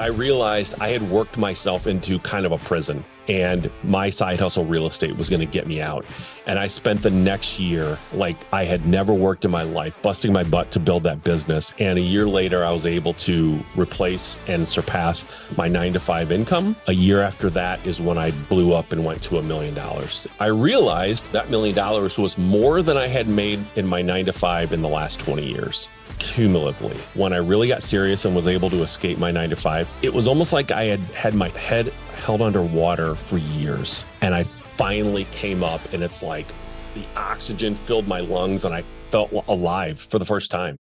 I realized I had worked myself into kind of a prison and my side hustle real estate was going to get me out. And I spent the next year like I had never worked in my life, busting my butt to build that business. And a year later, I was able to replace and surpass my nine to five income. A year after that is when I blew up and went to a million dollars. I realized that million dollars was more than I had made in my nine to five in the last 20 years cumulatively. When I really got serious and was able to escape my nine to five, it was almost like I had had my head held underwater for years. And I finally came up, and it's like the oxygen filled my lungs, and I felt alive for the first time.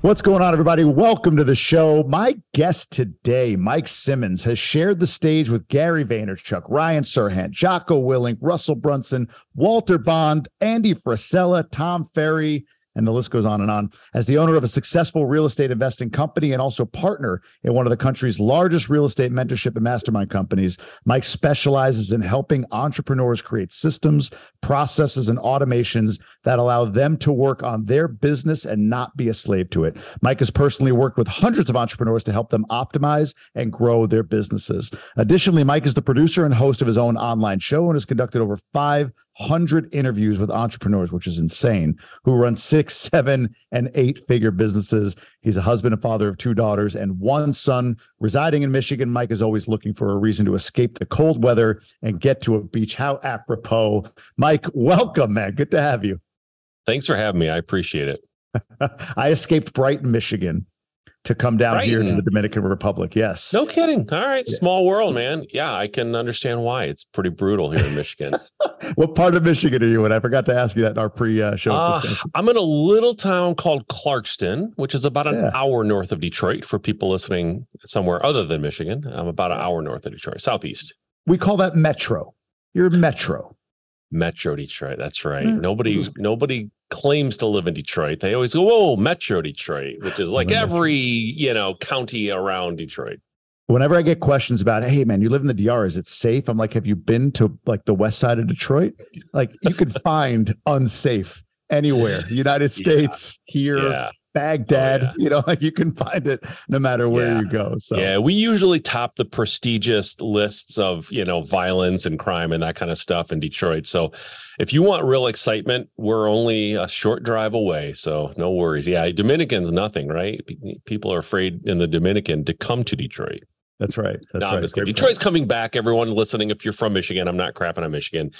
What's going on, everybody? Welcome to the show. My guest today, Mike Simmons, has shared the stage with Gary Vaynerchuk, Ryan Serhant, Jocko Willink, Russell Brunson, Walter Bond, Andy Frisella, Tom Ferry, and the list goes on and on. As the owner of a successful real estate investing company and also partner in one of the country's largest real estate mentorship and mastermind companies, Mike specializes in helping entrepreneurs create systems, processes, and automations that allow them to work on their business and not be a slave to it. Mike has personally worked with hundreds of entrepreneurs to help them optimize and grow their businesses. Additionally, Mike is the producer and host of his own online show and has conducted over five 100 interviews with entrepreneurs, which is insane, who run six, seven, and eight figure businesses. He's a husband and father of two daughters and one son residing in Michigan. Mike is always looking for a reason to escape the cold weather and get to a beach. How apropos. Mike, welcome, man. Good to have you. Thanks for having me. I appreciate it. I escaped Brighton, Michigan to come down Brighton. here to the Dominican Republic. Yes. No kidding. All right. Yeah. Small world, man. Yeah, I can understand why. It's pretty brutal here in Michigan. what part of Michigan are you in? I forgot to ask you that in our pre-show uh, I'm in a little town called Clarkston, which is about an yeah. hour north of Detroit for people listening somewhere other than Michigan. I'm about an hour north of Detroit, southeast. We call that Metro. You're Metro. Metro Detroit. That's right. Mm. Nobody nobody claims to live in Detroit. They always go, "Whoa, Metro Detroit," which is like every you know county around Detroit. Whenever I get questions about, "Hey, man, you live in the DR? Is it safe?" I'm like, "Have you been to like the west side of Detroit? Like, you could find unsafe anywhere, United States, yeah. here." Yeah. Baghdad, oh, yeah. you know, you can find it no matter where yeah. you go. So yeah, we usually top the prestigious lists of you know violence and crime and that kind of stuff in Detroit. So if you want real excitement, we're only a short drive away. So no worries. Yeah, Dominican's nothing, right? People are afraid in the Dominican to come to Detroit. That's right. That's no, right. Detroit's coming back. Everyone listening, if you're from Michigan, I'm not crapping on Michigan.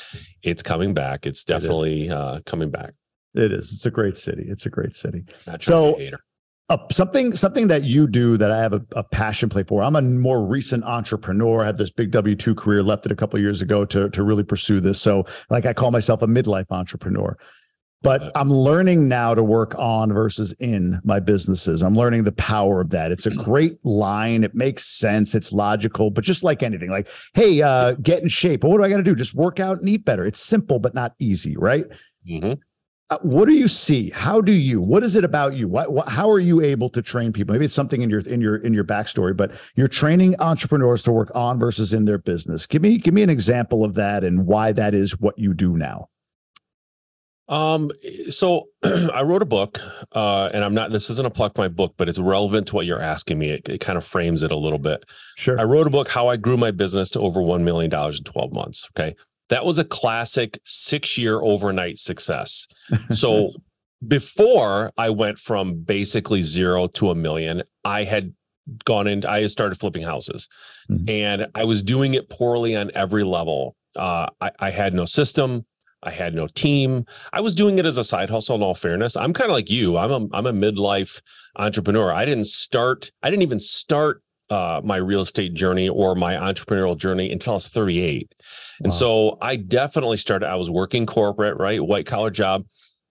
It's coming back. It's definitely it uh, coming back. It is. It's a great city. It's a great city. So uh, something something that you do that I have a, a, passion play for. I'm a more recent entrepreneur. I had this big W two career, left it a couple years ago to to really pursue this. So like I call myself a midlife entrepreneur. But I'm learning now to work on versus in my businesses. I'm learning the power of that. It's a great line. It makes sense. It's logical, but just like anything, like, hey, uh, get in shape. What do I got to do? Just work out and eat better. It's simple, but not easy, right? Mm-hmm. Uh, what do you see? How do you? What is it about you? What, what, how are you able to train people? Maybe it's something in your in your in your backstory but you're training entrepreneurs to work on versus in their business. Give me give me an example of that and why that is what you do now. Um so i wrote a book uh and i'm not this isn't a pluck my book but it's relevant to what you're asking me. It, it kind of frames it a little bit. Sure. I wrote a book how i grew my business to over $1 million in 12 months okay that was a classic six year overnight success. So before I went from basically zero to a million, I had gone in, I started flipping houses mm-hmm. and I was doing it poorly on every level. Uh, I, I had no system. I had no team. I was doing it as a side hustle. In all fairness, I'm kind of like you. I'm a I'm a midlife entrepreneur. I didn't start. I didn't even start uh, my real estate journey or my entrepreneurial journey until I was 38. Wow. And so I definitely started, I was working corporate, right? White collar job,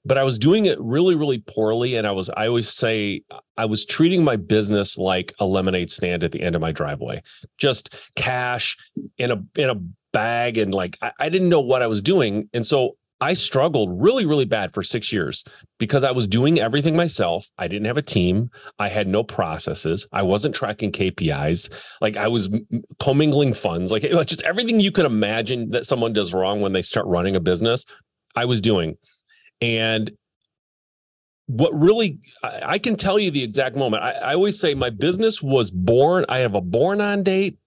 but I was doing it really, really poorly. And I was, I always say, I was treating my business like a lemonade stand at the end of my driveway, just cash in a, in a bag. And like, I, I didn't know what I was doing. And so I struggled really, really bad for six years because I was doing everything myself. I didn't have a team. I had no processes. I wasn't tracking KPIs. Like I was commingling funds, like just everything you can imagine that someone does wrong when they start running a business, I was doing. And what really I, I, can tell you the exact moment. I, I always say my business was born. I have a born on date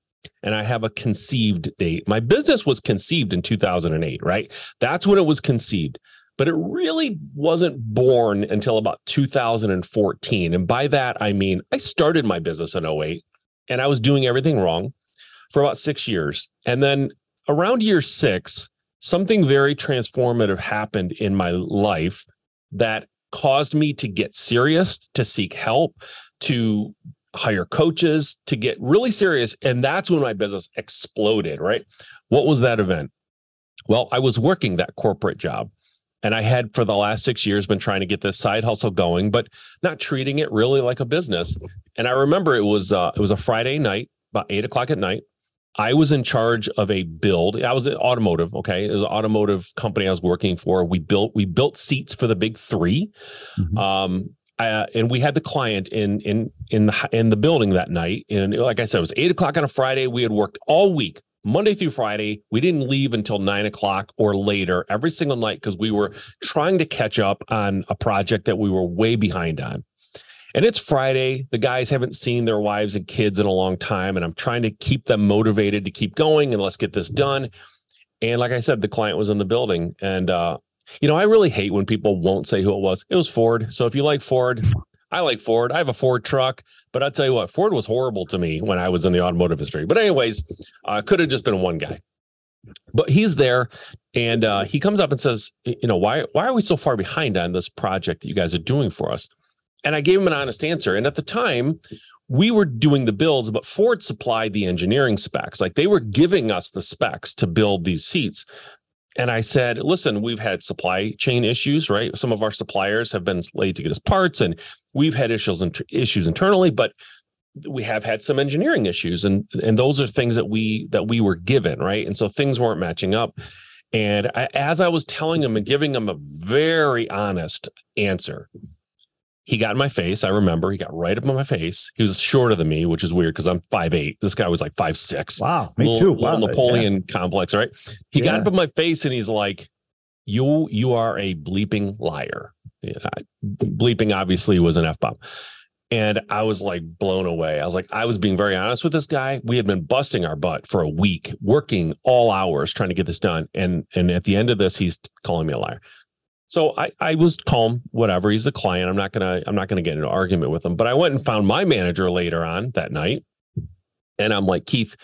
and I have a conceived date. My business was conceived in 2008, right? That's when it was conceived. But it really wasn't born until about 2014. And by that, I mean, I started my business in 08 and I was doing everything wrong for about six years. And then around year six, something very transformative happened in my life that caused me to get serious, to seek help, to hire coaches, to get really serious. And that's when my business exploded, right? What was that event? Well, I was working that corporate job. And I had for the last six years been trying to get this side hustle going, but not treating it really like a business. And I remember it was uh, it was a Friday night, about eight o'clock at night. I was in charge of a build. I was in automotive. Okay, it was an automotive company I was working for. We built we built seats for the big 3 mm-hmm. Um, uh, and we had the client in in in the in the building that night. And like I said, it was eight o'clock on a Friday. We had worked all week, Monday through Friday. We didn't leave until nine o'clock or later every single night because we were trying to catch up on a project that we were way behind on. And it's Friday. The guys haven't seen their wives and kids in a long time. And I'm trying to keep them motivated to keep going and let's get this done. And like I said, the client was in the building. And, uh, you know, I really hate when people won't say who it was. It was Ford. So if you like Ford, I like Ford. I have a Ford truck, but I'll tell you what, Ford was horrible to me when I was in the automotive industry. But, anyways, uh, could have just been one guy. But he's there and uh, he comes up and says, you know, why why are we so far behind on this project that you guys are doing for us? And I gave him an honest answer. And at the time, we were doing the builds, but Ford supplied the engineering specs. Like they were giving us the specs to build these seats. And I said, listen, we've had supply chain issues, right? Some of our suppliers have been late to get us parts, and we've had issues and issues internally, but we have had some engineering issues, and and those are things that we that we were given, right? And so things weren't matching up. And I, as I was telling him and giving him a very honest answer, he got in my face. I remember he got right up in my face. He was shorter than me, which is weird because I'm five eight. This guy was like five six. Wow, me little, too. Wow, Napoleon yeah. complex, right? He yeah. got up in my face and he's like, "You, you are a bleeping liar." Yeah, bleeping obviously was an f bomb, and I was like blown away. I was like, I was being very honest with this guy. We had been busting our butt for a week, working all hours trying to get this done, and and at the end of this, he's calling me a liar. So I, I was calm, whatever. He's a client. I'm not gonna I'm not gonna get into an argument with him. But I went and found my manager later on that night, and I'm like, Keith,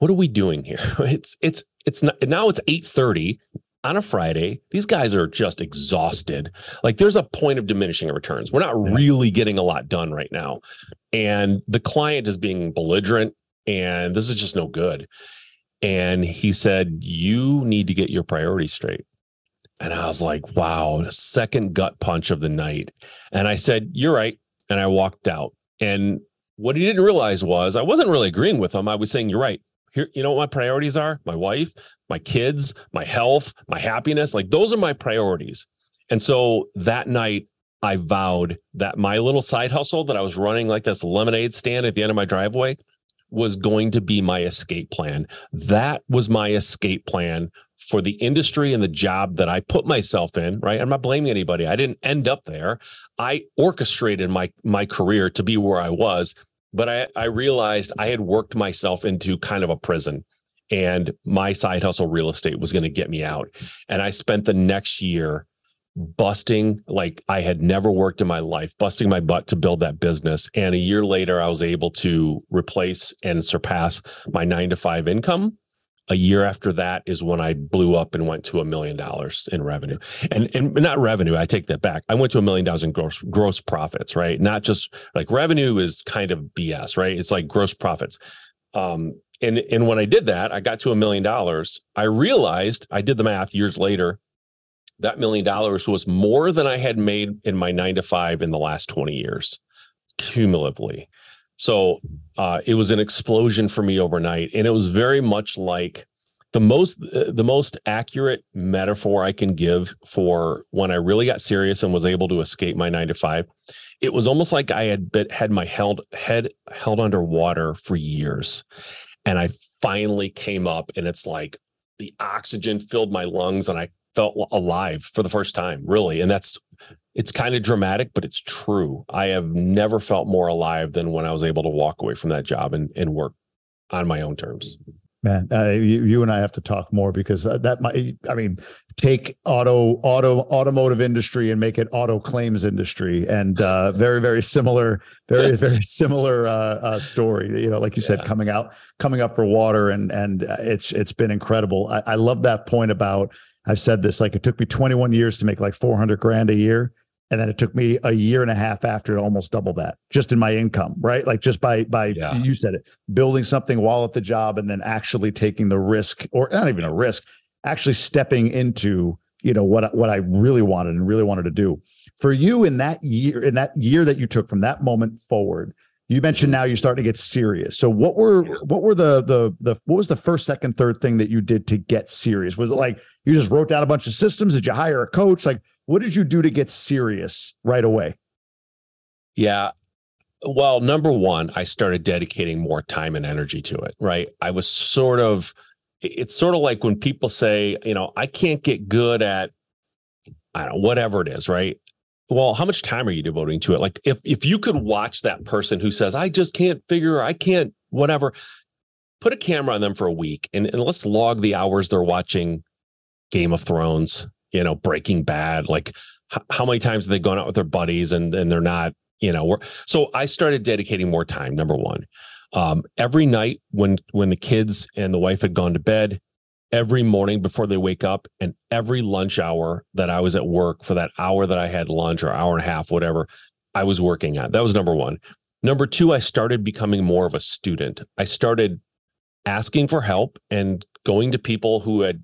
what are we doing here? It's it's it's not now it's 8:30 on a Friday. These guys are just exhausted. Like there's a point of diminishing returns. We're not really getting a lot done right now. And the client is being belligerent, and this is just no good. And he said, You need to get your priorities straight. And I was like, wow, second gut punch of the night. And I said, You're right. And I walked out. And what he didn't realize was I wasn't really agreeing with him. I was saying, You're right. Here, you know what my priorities are? My wife, my kids, my health, my happiness. Like those are my priorities. And so that night, I vowed that my little side hustle that I was running, like this lemonade stand at the end of my driveway, was going to be my escape plan. That was my escape plan for the industry and the job that I put myself in, right? I'm not blaming anybody. I didn't end up there. I orchestrated my my career to be where I was, but I, I realized I had worked myself into kind of a prison and my side hustle real estate was going to get me out. And I spent the next year busting like I had never worked in my life, busting my butt to build that business. And a year later, I was able to replace and surpass my nine to five income a year after that is when I blew up and went to a million dollars in revenue. And and not revenue, I take that back. I went to a million dollars in gross gross profits, right? Not just like revenue is kind of BS, right? It's like gross profits. Um and and when I did that, I got to a million dollars. I realized I did the math years later. That million dollars was more than I had made in my 9 to 5 in the last 20 years cumulatively. So uh, it was an explosion for me overnight, and it was very much like the most uh, the most accurate metaphor I can give for when I really got serious and was able to escape my nine to five. It was almost like I had been, had my held head held underwater for years, and I finally came up, and it's like the oxygen filled my lungs, and I felt alive for the first time, really. And that's it's kind of dramatic, but it's true. I have never felt more alive than when I was able to walk away from that job and, and work on my own terms. Man, uh, you, you and I have to talk more because that, that might, I mean, take auto, auto, automotive industry and make it auto claims industry and uh, very, very similar, very, very similar uh, uh, story. You know, like you said, coming out, coming up for water and, and uh, it's, it's been incredible. I, I love that point about, I've said this, like it took me 21 years to make like 400 grand a year and then it took me a year and a half after to almost double that just in my income right? Like just by by yeah. you said it building something while at the job and then actually taking the risk or not even a risk actually stepping into you know what what I really wanted and really wanted to do. For you in that year in that year that you took from that moment forward you mentioned now you're starting to get serious. So what were what were the the the what was the first second third thing that you did to get serious? Was it like you just wrote down a bunch of systems? Did you hire a coach? Like what did you do to get serious right away? Yeah. Well, number one, I started dedicating more time and energy to it, right? I was sort of, it's sort of like when people say, you know, I can't get good at, I don't know, whatever it is, right? Well, how much time are you devoting to it? Like if if you could watch that person who says, I just can't figure, I can't, whatever, put a camera on them for a week and, and let's log the hours they're watching Game of Thrones, you know, Breaking Bad. Like, h- how many times have they gone out with their buddies and and they're not, you know, so I started dedicating more time. Number one, um, every night when when the kids and the wife had gone to bed, every morning before they wake up, and every lunch hour that I was at work for that hour that I had lunch or hour and a half, whatever, I was working at. That was number one. Number two, I started becoming more of a student. I started asking for help and going to people who had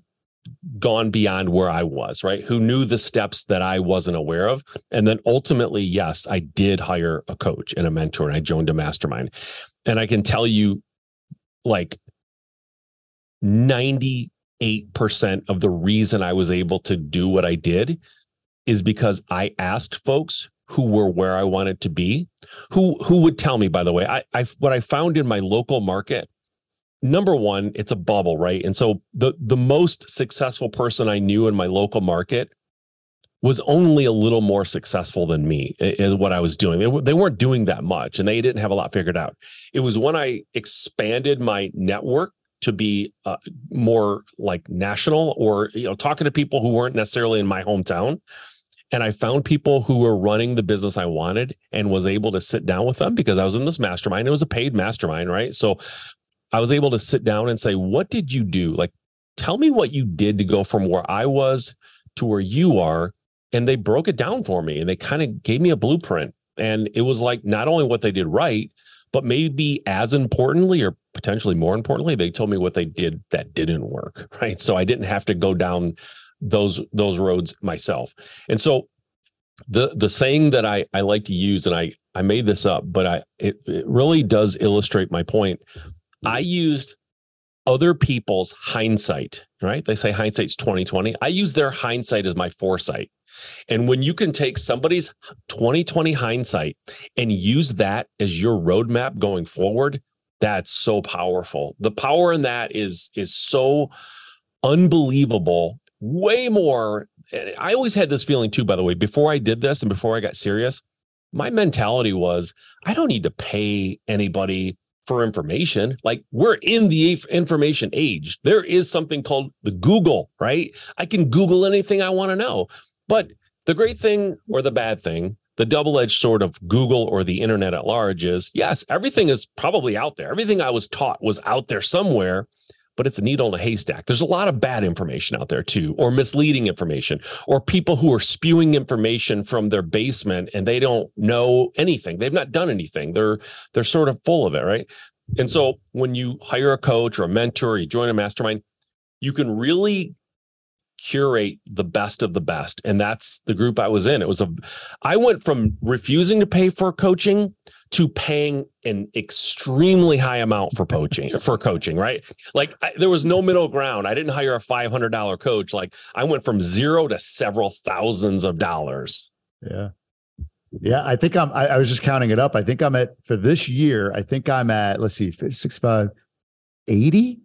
gone beyond where I was, right? Who knew the steps that I wasn't aware of. And then ultimately, yes, I did hire a coach and a mentor and I joined a mastermind. And I can tell you, like 98% of the reason I was able to do what I did is because I asked folks who were where I wanted to be, who who would tell me, by the way, I, I what I found in my local market number one, it's a bubble, right? And so the the most successful person I knew in my local market was only a little more successful than me is what I was doing. They, they weren't doing that much and they didn't have a lot figured out. It was when I expanded my network to be uh, more like national or you know talking to people who weren't necessarily in my hometown and I found people who were running the business I wanted and was able to sit down with them because I was in this mastermind. It was a paid mastermind, right? So I was able to sit down and say, what did you do? Like, tell me what you did to go from where I was to where you are. And they broke it down for me and they kind of gave me a blueprint. And it was like not only what they did right, but maybe as importantly or potentially more importantly, they told me what they did that didn't work. Right. So I didn't have to go down those those roads myself. And so the the saying that I I like to use, and I I made this up, but I it, it really does illustrate my point I used other people's hindsight, right? They say hindsight's 2020. I use their hindsight as my foresight. And when you can take somebody's 2020 hindsight and use that as your roadmap going forward, that's so powerful. The power in that is is so unbelievable, way more. I always had this feeling too, by the way, before I did this and before I got serious, my mentality was I don't need to pay anybody for information. Like we're in the information age. There is something called the Google, right? I can Google anything I want to know. But the great thing or the bad thing, the double edged sword of Google or the internet at large is yes, everything is probably out there. Everything I was taught was out there somewhere but it's a needle in a haystack. There's a lot of bad information out there too, or misleading information, or people who are spewing information from their basement and they don't know anything. They've not done anything. They're they're sort of full of it, right? And so when you hire a coach or a mentor, or you join a mastermind, you can really curate the best of the best and that's the group i was in it was a i went from refusing to pay for coaching to paying an extremely high amount for poaching for coaching right? Like I, there was no middle ground. I didn't hire a $500 coach. Like i went from zero to several thousands of dollars. Yeah. Yeah i think i'm I, I was just counting it up. I think i'm at for this year i think i'm at let's see six five 80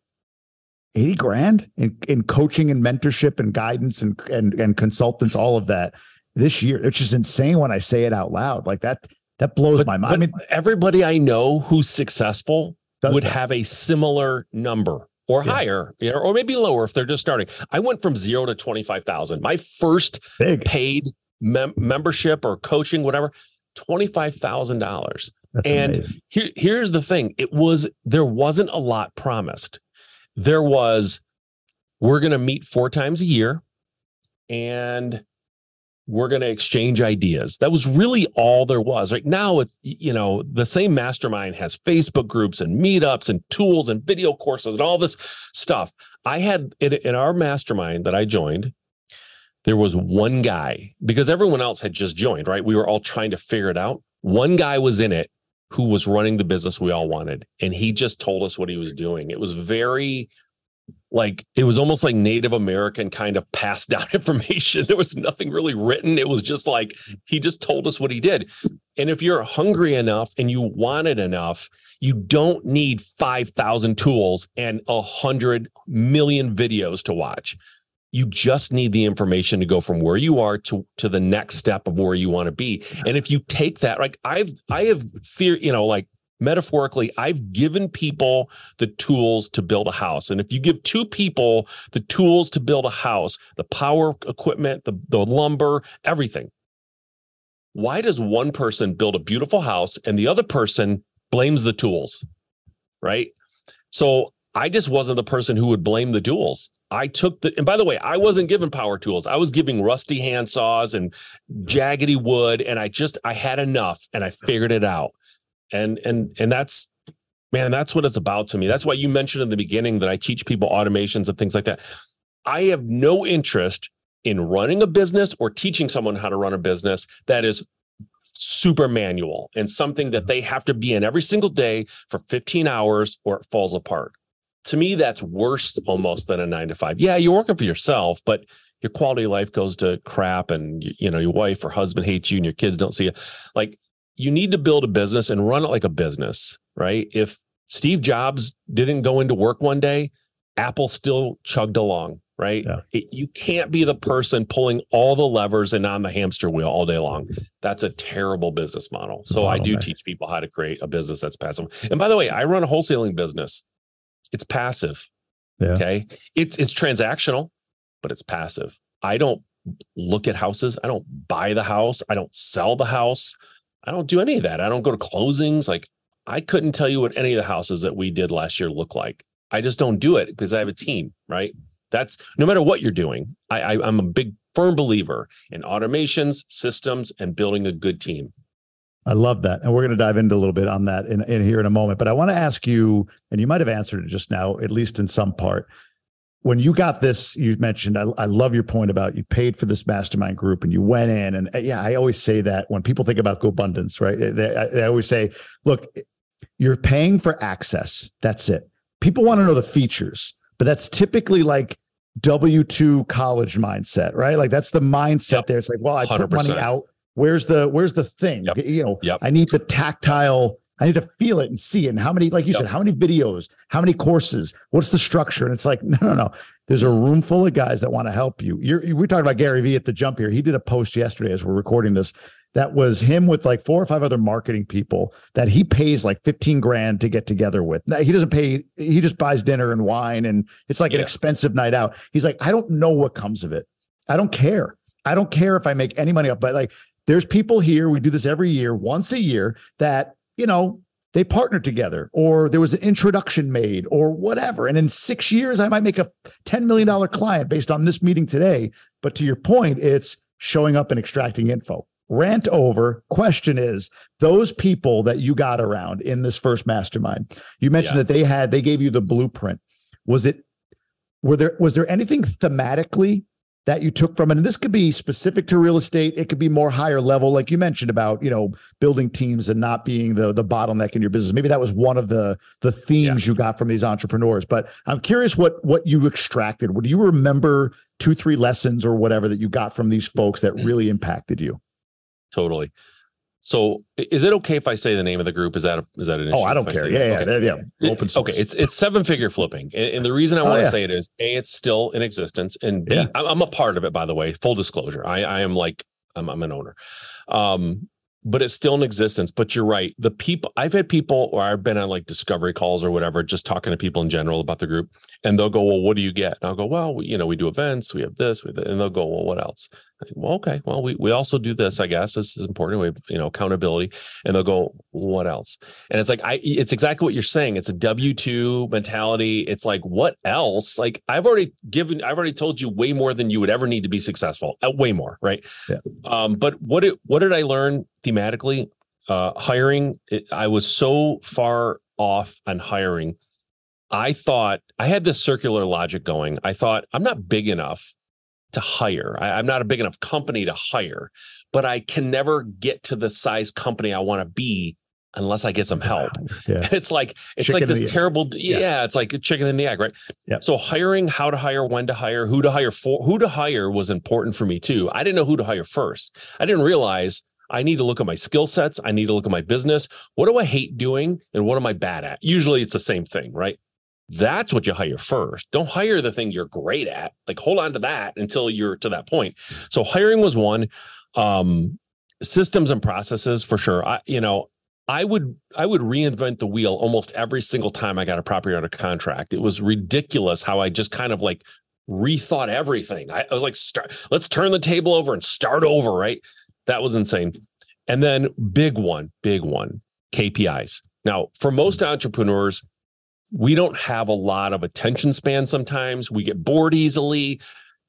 80 grand in, in coaching and mentorship and guidance and, and and consultants all of that this year. It's just insane when I say it out loud. Like that, that blows But, my mind. I mean, everybody I know who's successful would that. have a similar number or Yeah. higher, you know, or maybe lower if they're just starting. I went from zero to 25,000. My first big. paid mem- membership or coaching, whatever, $25,000. That's and- amazing. Here, here's the thing it was, there wasn't a lot promised. There was, we're going to meet four times a year and we're going to exchange ideas. That was really all there was. Right now, it's, you know, the same mastermind has Facebook groups and meetups and tools and video courses and all this stuff. I had in, in our mastermind that I joined, there was one guy because everyone else had just joined, right? We were all trying to figure it out. One guy was in it who was running the business we all wanted, and he just told us what he was doing. It was very like it was almost like Native American kind of passed down information. There was nothing really written. It was just like he just told us what he did. And if you're hungry enough and you want it enough, you don't need 5,000 tools and a hundred million videos to watch. You just need the information to go from where you are to, to the next step of where you want to be. And if you take that, like I've, I have fear, you know, like metaphorically, I've given people the tools to build a house. And if you give two people the tools to build a house, the power equipment, the, the lumber, everything, why does one person build a beautiful house and the other person blames the tools? Right. So I just wasn't the person who would blame the tools. I took the, and by the way, I wasn't given power tools. I was giving rusty hand saws and jaggedy wood. And I just, I had enough and I figured it out. And, and, and that's, man, that's what it's about to me. That's why you mentioned in the beginning that I teach people automations and things like that. I have no interest in running a business or teaching someone how to run a business that is super manual and something that they have to be in every single day for 15 hours or it falls apart. To me, that's worse almost than a nine to five. Yeah, you're working for yourself, but your quality of life goes to crap and you know your wife or husband hates you and your kids don't see you. Like you need to build a business and run it like a business, right? If Steve Jobs didn't go into work one day, Apple still chugged along, right? Yeah. It, you can't be the person pulling all the levers and on the hamster wheel all day long. That's a terrible business model. So I do Bottleneck. teach people how to create a business that's passive. And by the way, I run a wholesaling business. It's passive. Yeah. Okay. It's it's transactional, but it's passive. I don't look at houses. I don't buy the house. I don't sell the house. I don't do any of that. I don't go to closings. Like I couldn't tell you what any of the houses that we did last year look like. I just don't do it because I have a team, right? That's no matter what you're doing. I, I I'm a big firm believer in automations, systems, and building a good team. I love that. And we're going to dive into a little bit on that in, in here in a moment. But I want to ask you, and you might have answered it just now, at least in some part. When you got this, you mentioned, I, I love your point about you paid for this mastermind group and you went in. And uh, yeah, I always say that when people think about GoBundance, right? They, they, they always say, look, you're paying for access. That's it. People want to know the features, but that's typically like W 2 college mindset, right? Like that's the mindset Yep. there. It's like, well, I put money out. Where's the where's the thing? Yep. You know, Yep. I need the tactile. I need to feel it and see it. And how many, like you Yep. said, how many videos, how many courses, what's the structure? And it's like, no, no, no. There's a room full of guys that want to help you. You're, we talked about Gary Vee at the jump here. He did a post yesterday as we're recording this. That was him with like four or five other marketing people that he pays like 15 grand to get together with. Now, He doesn't pay, he just buys dinner and wine and it's like an expensive night out. He's like, I don't know what comes of it. I don't care. I don't care if I make any money up, but like there's people here, we do this every year, once a year, that, you know, they partnered together or there was an introduction made or whatever. And in six years, I might make a $10 million client based on this meeting today. But to your point, it's showing up and extracting info. Rant over. Question is those people that you got around in this first mastermind, you mentioned Yeah. that they had, they gave you the blueprint. Was it, were there, was there anything thematically that you took from it? And this could be specific to real estate. It could be more higher level, like you mentioned about, you know, building teams and not being the the bottleneck in your business. Maybe that was one of the the themes you got from these entrepreneurs. But I'm curious what what you extracted. what do you remember two, three lessons or whatever that you got from these folks that mm. really impacted you? Totally. So is it okay if I say the name of the group? Is that a, is that an issue? Oh, I don't care. say Yeah, yeah, Okay. yeah, yeah. Open source. Okay, it's it's seven figure flipping, and, and the reason I Oh, want to yeah. say it is a it's still in existence, and B, Yeah. I'm I'm a part of it. By the way, full disclosure, I I am like I'm, I'm an owner. Um, but it's still in existence. But you're right. The people I've had people, or I've been on like discovery calls or whatever, just talking to people in general about the group, and they'll go, "Well, what do you get?" And I'll go, "Well, we, you know, we do events, we have this, we and they'll go, "Well, what else?" well, okay, well, we we also do this. I guess this is important. We have you know accountability, and they'll go, "What else?" And it's like I, it's exactly what you're saying. It's a W two mentality. It's like, what else? Like I've already given, I've already told you way more than you would ever need to be successful. Uh, way more, right? Yeah. Um, but what did what did I learn thematically? Uh, hiring. It, I was so far off on hiring I thought I had this circular logic going. I thought I'm not big enough to hire. I, am not a big enough company to hire, but I can never get to the size company I want to be unless I get some help. Yeah. It's like it's chicken like this terrible yeah. yeah. it's like a chicken in the egg, right? Yeah. So hiring, how to hire, when to hire, who to hire for, who to hire was important for me too. I didn't know who to hire first. I didn't realize I need to look at my skill sets. I need to look at my business. What do I hate doing and what am I bad at? Usually it's the same thing, right? That's what you hire first. Don't hire the thing you're great at. Like hold on to that until you're to that point. So hiring was one. Um, systems and processes for sure. I, you know, I would I would reinvent the wheel almost every single time I got a property under contract. It was ridiculous how I just kind of like rethought everything. I, I was like, start, let's turn the table over and start over. Right. That was insane. And then big one, big one, KPIs. Now, for most entrepreneurs, we don't have a lot of attention span sometimes. We get bored easily.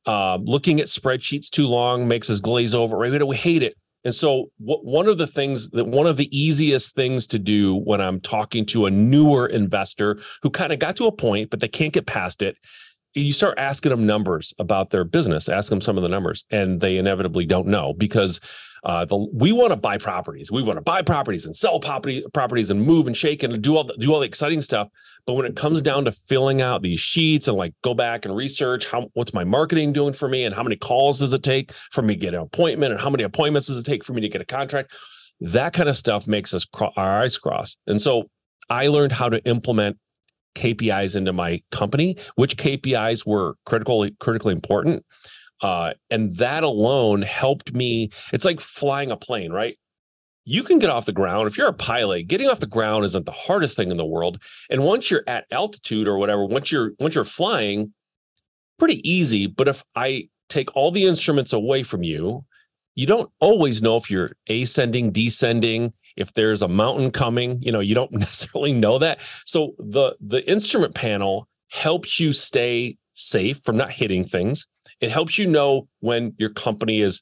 Uh, looking at spreadsheets too long makes us glaze over, right? We hate it. And so, what, one of the things that one of the easiest things to do when I'm talking to a newer investor who kind of got to a point, but they can't get past it, you start asking them numbers about their business, ask them some of the numbers, and they inevitably don't know because uh, the, we want to buy properties. We want to buy properties and sell property properties and move and shake and do all the, do all the exciting stuff. But when it comes down to filling out these sheets and like go back and research how what's my marketing doing for me and how many calls does it take for me to get an appointment and how many appointments does it take for me to get a contract, that kind of stuff makes us cro- our eyes cross. And so I learned how to implement KPIs into my company, which KPIs were critically critically important. Uh, and that alone helped me. It's like flying a plane, right? You can get off the ground. If you're a pilot, getting off the ground isn't the hardest thing in the world. And once you're at altitude or whatever, once you're once you're flying, pretty easy. But if I take all the instruments away from you, you don't always know if you're ascending, descending, if there's a mountain coming, you know, you don't necessarily know that. So the the instrument panel helps you stay safe from not hitting things. It helps you know when your company is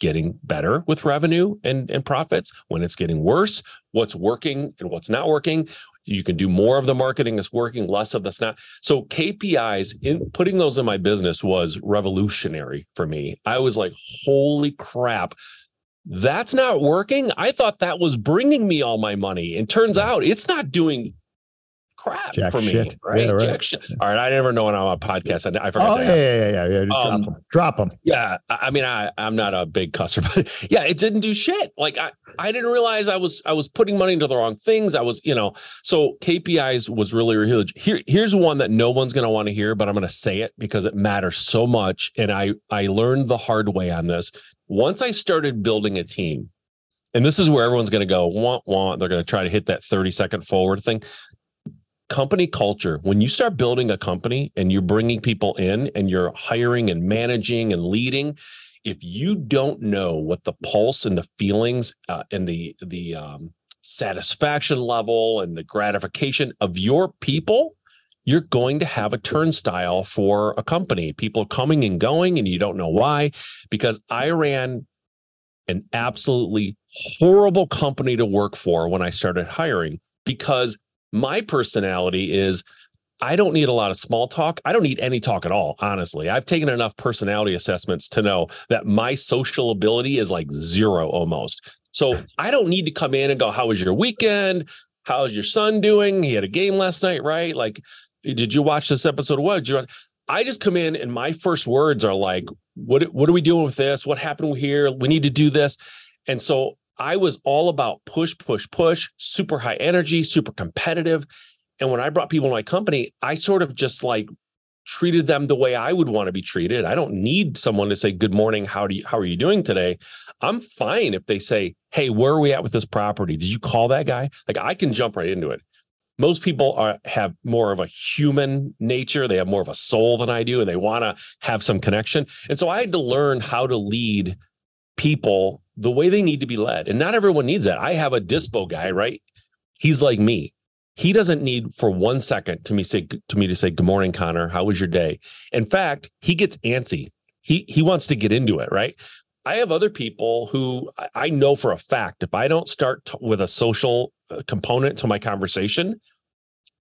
getting better with revenue and, and profits, when it's getting worse, what's working and what's not working. You can do more of the marketing that's working, less of that's not. So KPIs in putting those in my business was revolutionary for me. I was like, holy crap. That's not working. I thought that was bringing me all my money. And turns out it's not doing crap Jack for me, shit. right? Yeah, right. Shit. All right, I never know when I'm on a podcast. I, I forgot. Oh yeah, yeah, yeah, yeah, Drop um, them. Drop them. Yeah, I mean, I I'm not a big cusser, but yeah, it didn't do shit. Like I I didn't realize I was I was putting money into the wrong things. I was, you know, so KPIs was really huge. Here here's one that no one's gonna want to hear, but I'm gonna say it because it matters so much, and I I learned the hard way on this. Once I started building a team, and this is where everyone's going to go want want they're going to try to hit that 30 second forward thing company culture when you start building a company and you're bringing people in and you're hiring and managing and leading if you don't know what the pulse and the feelings uh, and the the um, satisfaction level and the gratification of your people you're going to have a turnstile for a company. People coming and going and you don't know why because i ran an absolutely horrible company to work for when i started hiring because my personality is I don't need a lot of small talk. I don't need any talk at all, honestly. I've taken enough personality assessments to know that my social ability is like zero almost. So I don't need to come in and go, How was your weekend? How's your son doing? He had a game last night, right? Like, did you watch this episode? What did you I just come in and my first words are like, what, what are we doing with this? What happened here? We need to do this. And so I was all about push, push, push, super high energy, super competitive. And when I brought people to my company, I sort of just like treated them the way I would want to be treated. I don't need someone to say, Good morning, how do you how are you doing today? I'm fine if they say, Hey, where are we at with this property? Did you call that guy? Like I can jump right into it. Most people are have more of a human nature. They have more of a soul than I do, and they want to have some connection. And so I had to learn how to lead people the way they need to be led. And not everyone needs that. I have a dispo guy, right? He's like me. He doesn't need for one second to me say to me to say, Good morning, Connor. How was your day? In fact, he gets antsy. He he wants to get into it, right? I have other people who I know for a fact if I don't start t- with a social uh, component to my conversation,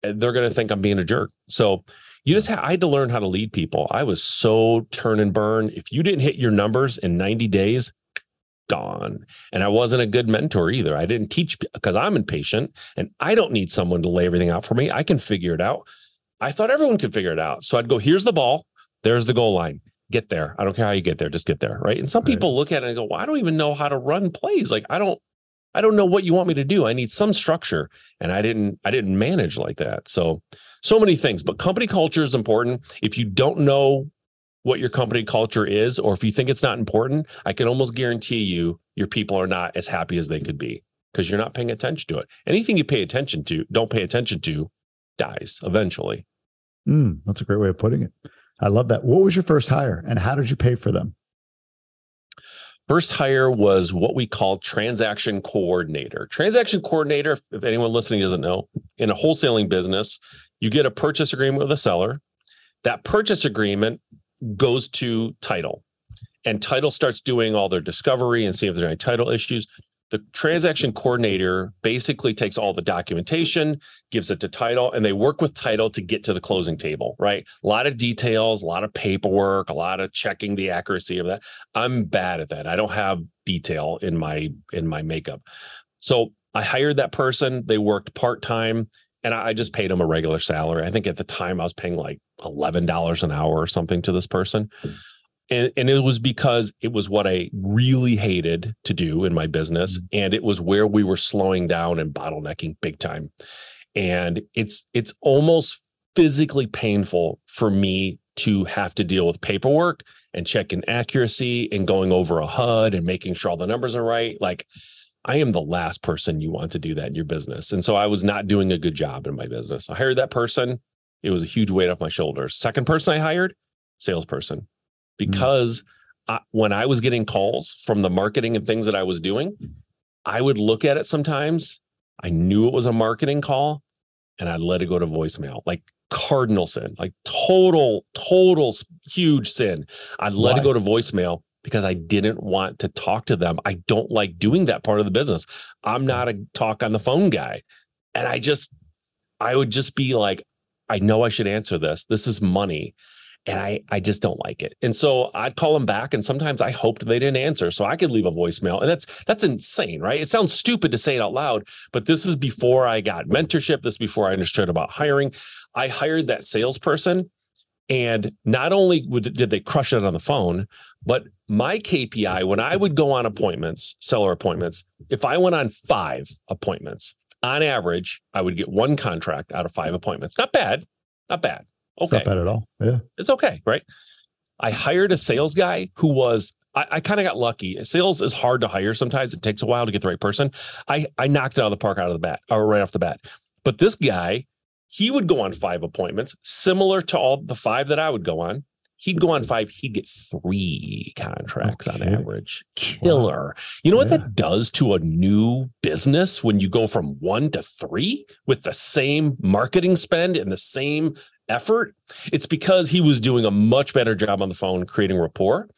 eh, they're going to think I'm being a jerk. So you just I had to learn how to lead people. I was so turn and burn. If you didn't hit your numbers in 90 days, gone. And I wasn't a good mentor either. I didn't teach because I'm impatient and I don't need someone to lay everything out for me. I can figure it out. I thought everyone could figure it out. So I'd go, here's the ball, there's the goal line. Get there. I don't care how you get there, just get there. Right. And some right. people look at it and go, well, I don't even know how to run plays. Like I don't, I don't know what you want me to do. I need some structure. And I didn't, I didn't manage like that. So so many things, but company culture is important. If you don't know what your company culture is, or if you think it's not important, I can almost guarantee you your people are not as happy as they could be because you're not paying attention to it. Anything you pay attention to, don't pay attention to, dies eventually. Mm, that's a great way of putting it. I love that. What was your first hire and how did you pay for them? First hire was what we call transaction coordinator. Transaction coordinator, if anyone listening doesn't know, in a wholesaling business, you get a purchase agreement with a seller. That purchase agreement goes to title. And title starts doing all their discovery and see if there are any title issues. The transaction coordinator basically takes all the documentation gives it to title and they work with title to get to the closing table right? A lot of details a lot of paperwork a lot of checking the accuracy of that. I'm bad at that. I don't have detail in my in my makeup. So i hired that person. They worked part-time and I just paid him a regular salary. I think at the time I was paying like eleven dollars an hour or something to this person, and and it was because it was what I really hated to do in my business, mm-hmm. and it was where we were slowing down and bottlenecking big time, and it's it's almost physically painful for me to have to deal with paperwork and checking accuracy and going over a HUD and making sure all the numbers are right, like I am the last person you want to do that in your business. And so I was not doing a good job in my business. I hired that person. It was a huge weight off my shoulders. Second person I hired, salesperson, hmm. because mm-hmm. I, when I was getting calls from the marketing and things that I was doing, I would look at it sometimes. I knew it was a marketing call and I'd let it go to voicemail, like cardinal sin, like total, total huge sin. I'd let Why? it go to voicemail because I didn't want to talk to them. I don't like doing that part of the business. I'm not a talk on the phone guy. And I just, I would just be like, I know I should answer this. This is money. And I, I just don't like it. And so I'd call them back. And sometimes I hoped they didn't answer. So I could leave a voicemail. And that's that's insane, right? It sounds stupid to say it out loud, but this is before I got mentorship. This before I understood about hiring. I hired that salesperson and not only would, did they crush it on the phone, but my KPI, when I would go on appointments, seller appointments, if I went on five appointments, on average, I would get one contract out of five appointments. Not bad. Not bad. Okay. It's not bad at all. Yeah. It's okay. Right. I hired a sales guy who was, I, I kind of got lucky. Sales is hard to hire sometimes. It takes a while to get the right person. I, I knocked it out of the park out of the bat or right off the bat. But this guy he would go on five appointments, similar to all the five that I would go on. He'd go on five, he'd get three contracts okay. on average. Killer. Wow. You know what that does to a new business when you go from one to three with the same marketing spend and the same effort? It's because he was doing a much better job on the phone creating rapport.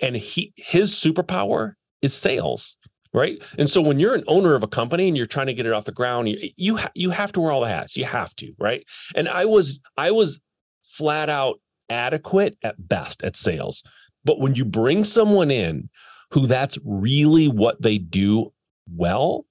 And he his superpower is sales right? And so when you're an owner of a company and you're trying to get it off the ground, you you, ha- you have to wear all the hats. You have to, right? And I was I was flat out adequate at best at sales. But when you bring someone in who that's really what they do well,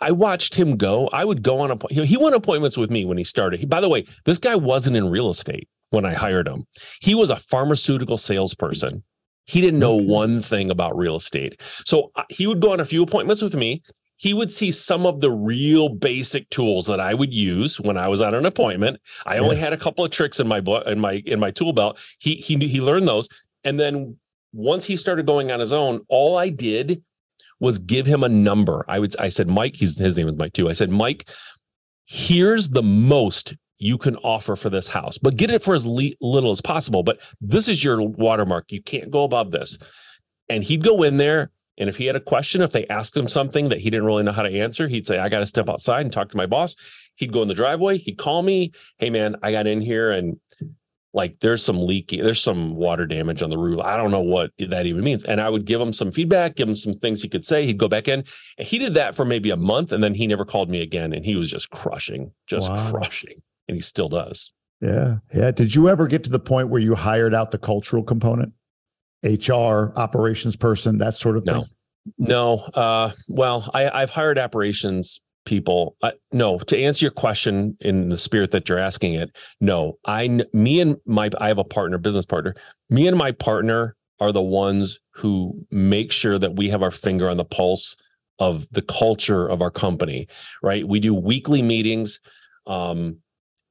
I watched him go. I would go on a he went appointments with me when he started. He, by the way, this guy wasn't in real estate when I hired him. He was a pharmaceutical salesperson he didn't know one thing about real estate. So uh, he would go on a few appointments with me he would see some of the real basic tools that I would use when I was on an appointment. I only had a couple of tricks in my book in my in my tool belt. He he he learned those, and then once he started going on his own, all I did was give him a number. I would I said, Mike, he's his name is Mike too. I said, Mike, here's the most you can offer for this house, but get it for as le- little as possible. But this is your watermark. You can't go above this. And he'd go in there. And if he had a question, if they asked him something that he didn't really know how to answer, he'd say, I got to step outside and talk to my boss. He'd go in the driveway. He'd call me. Hey, man, I got in here and like there's some leaking, there's some water damage on the roof. I don't know what that even means. And I would give him some feedback, give him some things he could say. He'd go back in. And he did that for maybe a month. And then he never called me again. And he was just crushing, just wow. crushing. And he still does. Yeah. Yeah. Did you ever get to the point where you hired out the cultural component? HR, operations person, that sort of no. thing? No. Uh, well, I, I've hired operations people uh, no to answer your question in the spirit that you're asking it no i me and my i have a partner business partner me and my partner are the ones who make sure that we have our finger on the pulse of the culture of our company right we do weekly meetings um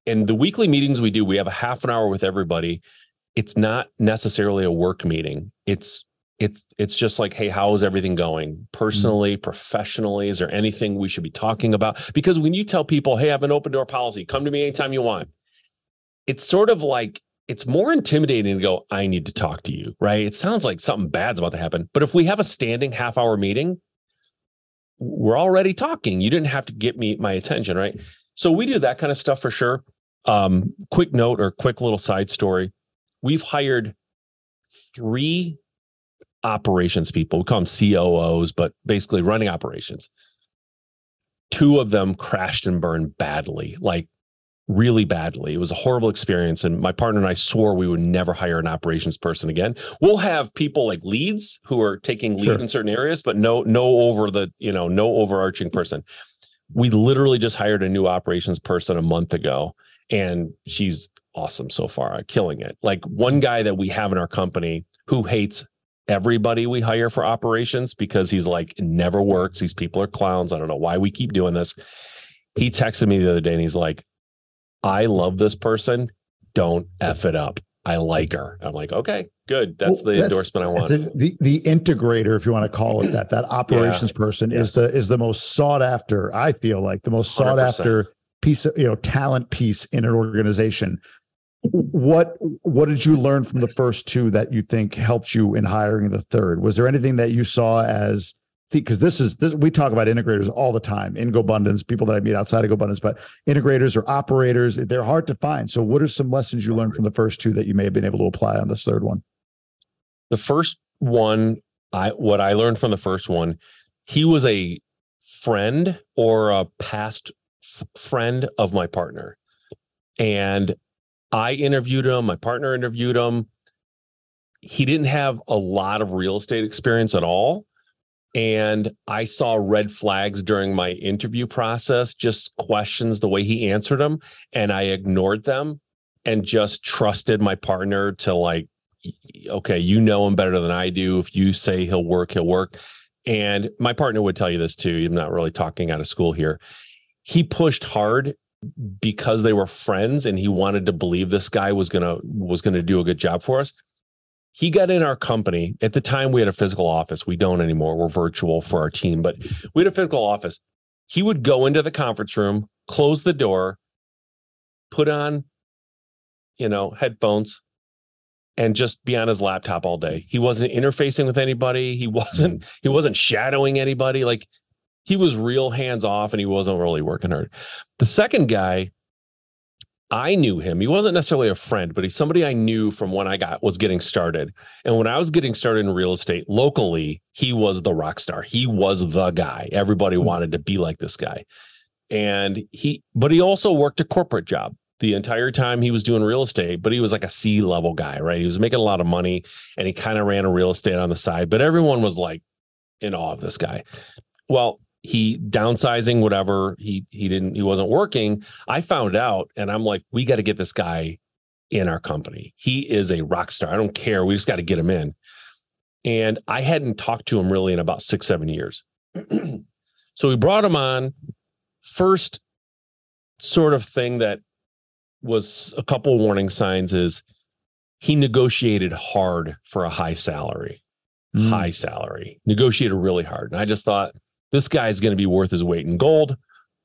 and the weekly meetings we do we have a half an hour with everybody it's not necessarily a work meeting. It's it's it's just like hey how is everything going? Personally professionally is there anything we should be talking about? Because when you tell people hey i have an open door policy come to me anytime you want it's sort of like it's more intimidating to go i need to talk to you right? It sounds like something bad's about to happen but if we have a standing half hour meeting we're already talking. You didn't have to get me my attention right? So we do that kind of stuff for sure. Um quick note or quick little side story we've hired three operations people. We call them COOs, but basically running operations. Two of them crashed and burned badly, like really badly. It was a horrible experience. And my partner and I swore we would never hire an operations person again. We'll have people like leads who are taking lead sure. in certain areas, but no, no over the, you know, no overarching person. We literally just hired a new operations person a month ago and she's awesome so far, killing it. Like one guy that we have in our company who hates everybody we hire for operations because he's like, never works. These people are clowns. I don't know why we keep doing this. He texted me the other day and he's like, I love this person. Don't F it up. I like her. I'm like, okay, good. That's well, the that's, endorsement I want. The the integrator, if you want to call it that, that operations yeah. person yes. is the is the most sought after. I feel like the most sought 100%. after piece of you know talent piece in an organization what what did you learn from the first two that you think helped you in hiring the third was there anything that you saw as because this is this we talk about integrators all the time in GoBundance, people that I meet outside of GoBundance, but integrators or operators, they're hard to find. So what are some lessons you learned from the first two that you may have been able to apply on this third one? The first one, I what I learned from the first one, he was a friend or a past f- friend of my partner. And I interviewed him, my partner interviewed him. He didn't have a lot of real estate experience at all. And I saw red flags during my interview process, just questions, the way he answered them. And I ignored them and just trusted my partner to, like, okay, you know him better than I do. If you say he'll work, he'll work. And my partner would tell you this too. I'm not really talking out of school here. He pushed hard because they were friends and he wanted to believe this guy was gonna was gonna do a good job for us he got in our company. At the time we had a physical office. We don't anymore. We're virtual for our team but we had a physical office. He would go into the conference room close the door put on you know headphones and just be on his laptop all day. He wasn't interfacing with anybody. He wasn't mm. he wasn't shadowing anybody. Like he was real hands off and he wasn't really working hard. The second guy, I knew him. He wasn't necessarily a friend, but he's somebody I knew from when I got was getting started. And when I was getting started in real estate locally, he was the rock star. He was the guy. Everybody mm-hmm. wanted to be like this guy. And he but he also worked a corporate job the entire time he was doing real estate, but he was like a C level guy, right? He was making a lot of money and he kind of ran a real estate on the side, but everyone was like in awe of this guy. Well, he downsizing whatever he he didn't he wasn't working. I found out and i'm like we got to get this guy in our company. He is a rock star. I don't care. We just got to get him in. And i hadn't talked to him really in about six seven years. So we brought him on. First sort of thing that was a couple warning signs is he negotiated hard for a high salary, mm. high salary, negotiated really hard. And I just thought this guy's going to be worth his weight in gold.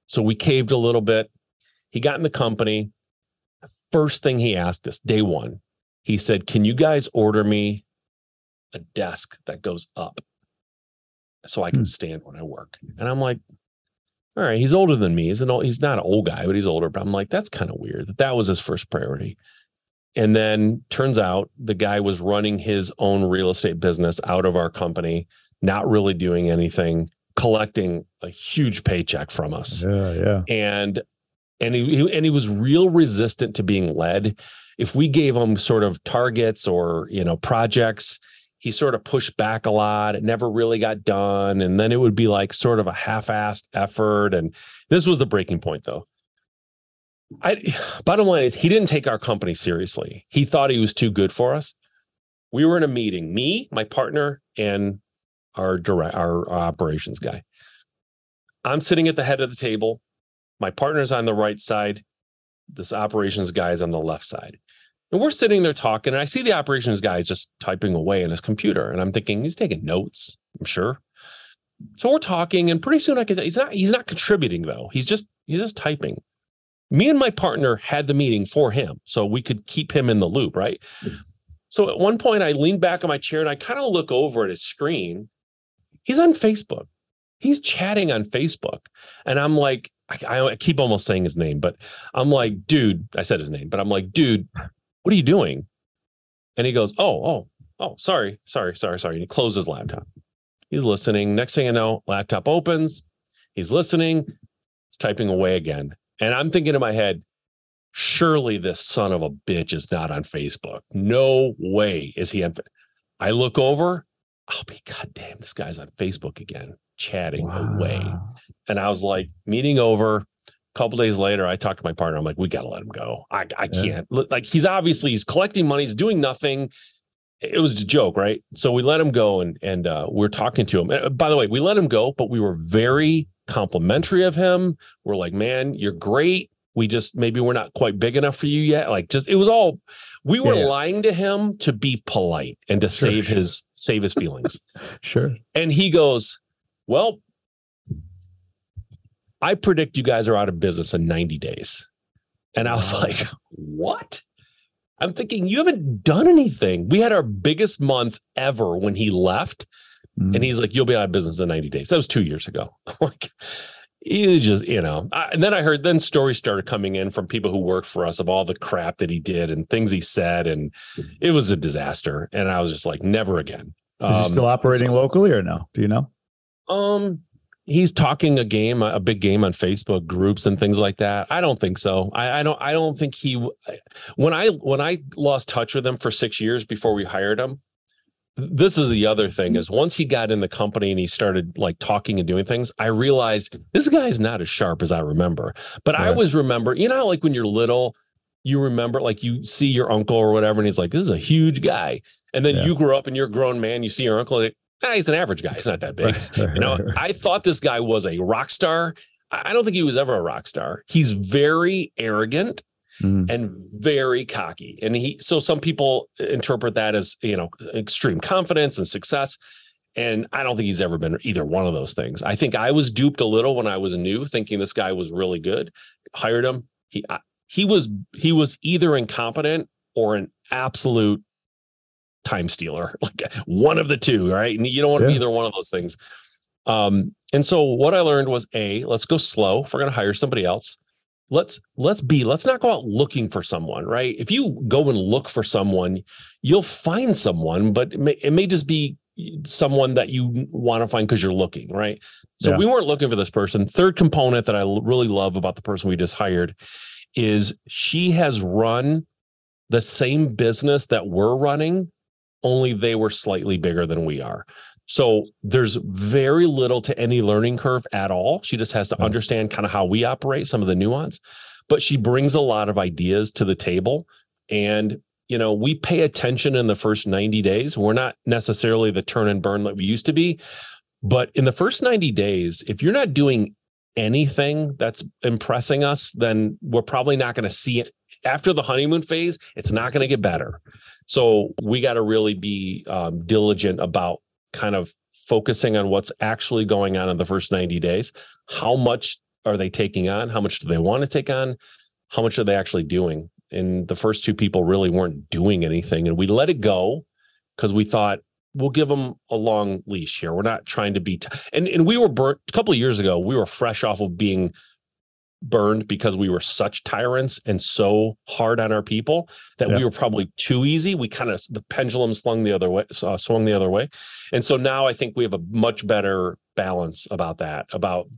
So we caved a little bit. He got in the company. First thing he asked us, day one, he said, Can you guys order me a desk that goes up so I can mm. stand when I work? And I'm like, all right, he's older than me. He's an old, he's not an old guy, but he's older. But I'm like, that's kind of weird that that was his first priority. And then turns out the guy was running his own real estate business out of our company, not really doing anything, collecting a huge paycheck from us. Yeah, yeah. And and he, and he was real resistant to being led. If we gave him sort of targets or you know projects, he sort of pushed back a lot. It never really got done. And then it would be like sort of a half-assed effort. And this was the breaking point though. I bottom line is he didn't take our company seriously. He thought he was too good for us. We were in a meeting, me, my partner, and our direct our operations guy. I'm sitting at the head of the table. My partner's on the right side. This operations guy is on the left side. And we're sitting there talking, and I see the operations guy is just typing away in his computer, and I'm thinking he's taking notes. I'm sure. So we're talking, and pretty soon I can. He's not. He's not contributing though. He's just. He's just typing. Me and my partner had the meeting for him, so we could keep him in the loop, right? Hmm. So at one point, I lean back on my chair and I kind of look over at his screen. He's on Facebook. He's chatting on Facebook, and I'm like, I, I keep almost saying his name, but I'm like, dude. I said his name, but I'm like, dude what are you doing? And he goes, oh, oh, oh, sorry, sorry, sorry, sorry. And he closes laptop. He's listening. Next thing I know, laptop opens. He's listening. He's typing away again. And I'm thinking in my head, surely this son of a bitch is not on Facebook. No way is he on. I look over. I'll be goddamn, this guy's on Facebook again, chatting wow. away. And I was like, meeting over A couple days later, I talked to my partner. I'm like, we got to let him go. I, I can't. Like, he's obviously he's collecting money, he's doing nothing. It was a joke, right? So we let him go, and and uh, we're talking to him. And by the way, we let him go, but we were very complimentary of him. We're like, man, you're great. We just maybe we're not quite big enough for you yet. Like, just it was all we were yeah, yeah. lying to him to be polite and to sure, save sure. his save his feelings. sure. And he goes, well, I predict you guys are out of business in 90 days. And I was wow. like, what? I'm thinking you haven't done anything. We had our biggest month ever when he left. Mm. And he's like, you'll be out of business in 90 days. That was two years ago. like, he was just, you know. I, and then I heard, then stories started coming in from people who work for us of all the crap that he did and things he said. And it was a disaster. And I was just like, never again. Is um, he still operating so, locally or no? Do you know? Um, he's talking a game, a big game on Facebook groups and things like that. I don't think so. I, I, don't. I don't think he. When I when I lost touch with him for six years before we hired him, this is the other thing is once he got in the company and he started like talking and doing things, I realized this guy's not as sharp as I remember. But right. I always remember, you know, like when you're little, you remember like you see your uncle or whatever, and he's like, "This is a huge guy." And then yeah. you grow up and you're a grown man, you see your uncle, like, ah, he's an average guy. He's not that big. you know, I thought this guy was a rock star. I don't think he was ever a rock star. He's very arrogant mm. and very cocky. And he so some people interpret that as, you know, extreme confidence and success. And I don't think he's ever been either one of those things. I think I was duped a little when I was new, thinking this guy was really good. Hired him. He he was he was either incompetent or an absolute time stealer, like one of the two, right? And you don't want to yeah. be either one of those things. Um, and so what I learned was a let's go slow. If we're going to hire somebody else, let's let's be let's not go out looking for someone, right? If you go and look for someone, you'll find someone, but it may, it may just be someone that you want to find because you're looking, right? So yeah. we weren't looking for this person. Third component that I really love about the person we just hired is she has run the same business that we're running only they were slightly bigger than we are. So there's very little to any learning curve at all. She just has to understand kind of how we operate, some of the nuance, but she brings a lot of ideas to the table. And, you know, we pay attention in the first 90 days. We're not necessarily the turn and burn that we used to be, But in the first 90 days, if you're not doing anything that's impressing us, then we're probably not going to see it after the honeymoon phase. It's not going to get better. So we got to really be um, diligent about kind of focusing on what's actually going on in the first 90 days. How much are they taking on? How much do they want to take on? How much are they actually doing? And the first two people really weren't doing anything. And we let it go because we thought we'll give them a long leash here. We're not trying to be, t- and, and we were burnt a couple of years ago. We were fresh off of being burned because we were such tyrants and so hard on our people that yeah. we were probably too easy. We kind of the pendulum swung the other way, uh, swung the other way, and so now I think we have a much better balance about that. About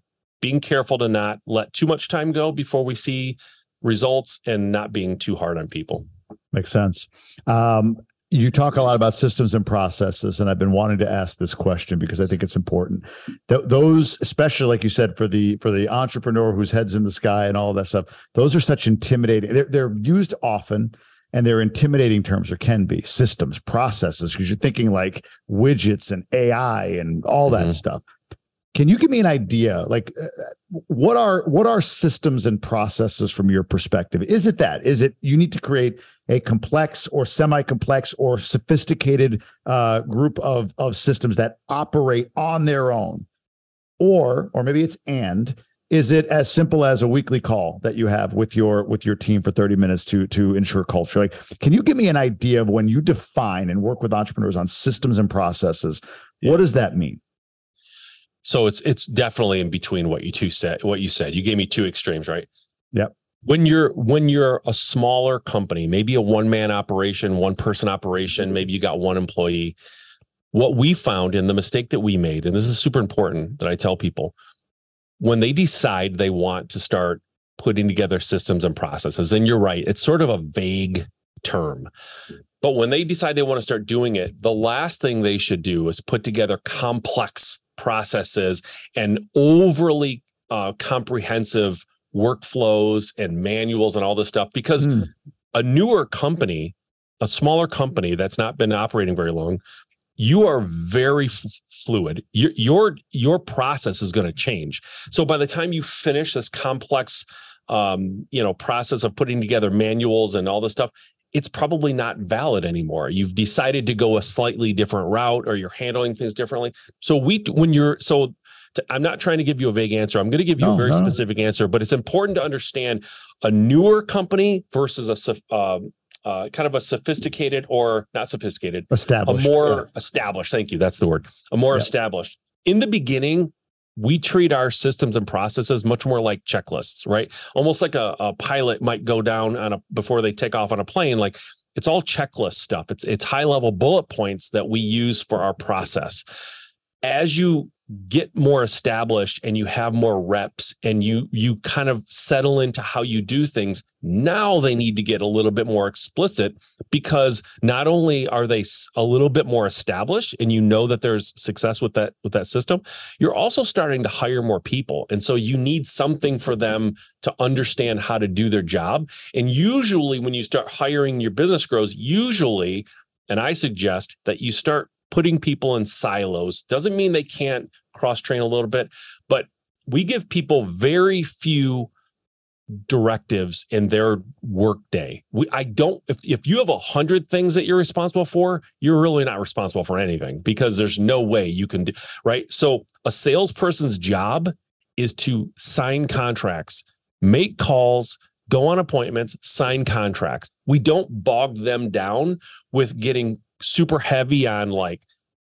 being careful to not let too much time go before we see results and not being too hard on people. Makes sense. Um, you talk a lot about systems and processes, and I've been wanting to ask this question because I think it's important. Th- those, especially like you said, for the for the entrepreneur whose head's in the sky and all that stuff, those are such intimidating. They're they're used often, and they're intimidating terms or can be systems, processes, because you're thinking like widgets and AI and all that mm-hmm. stuff. Can you give me an idea, like uh, what are what are systems and processes from your perspective? Is it that? Is it you need to create a complex or semi-complex or sophisticated uh, group of of systems that operate on their own, or or maybe it's and is it as simple as a weekly call that you have with your with your team for 30 minutes to to ensure culture like can you give me an idea of when you define and work with entrepreneurs on systems and processes yeah. what does that mean so it's it's definitely in between what you two said. What you said. You gave me two extremes, right? Yep. When you're when you're a smaller company, maybe a one man operation, one person operation, maybe you got one employee. What we found and the mistake that we made, and this is super important that I tell people, when they decide they want to start putting together systems and processes, and you're right, it's sort of a vague term. But when they decide they want to start doing it, the last thing they should do is put together complex processes and overly uh, comprehensive workflows and manuals and all this stuff because mm. a newer company a smaller company that's not been operating very long you are very f- fluid your your your process is going to change so by the time you finish this complex um, you know process of putting together manuals and all this stuff it's probably not valid anymore. You've decided to go a slightly different route or you're handling things differently. So we when you're so I'm not trying to give you a vague answer. I'm going to give you no, a very no. specific answer, but it's important to understand a newer company versus a um, uh, kind of a sophisticated or not sophisticated, established, a more yeah. established. Thank you. That's the word. A more yeah. established. In the beginning, we treat our systems and processes much more like checklists, right? Almost like a, a pilot might go down on a before they take off on a plane. Like it's all checklist stuff. It's it's high level bullet points that we use for our process. As you get more established and you have more reps and you you kind of settle into how you do things now they need to get a little bit more explicit because not only are they a little bit more established and you know that there's success with that with that system you're also starting to hire more people. And so you need something for them to understand how to do their job. And usually when you start hiring your business grows usually and I suggest that you start putting people in silos. Doesn't mean they can't cross train a little bit, but we give people very few directives in their workday. We I don't if if you have a hundred things that you're responsible for, you're really not responsible for anything because there's no way you can do right. So a salesperson's job is to sign contracts, make calls, go on appointments, sign contracts. We don't bog them down with getting super heavy on like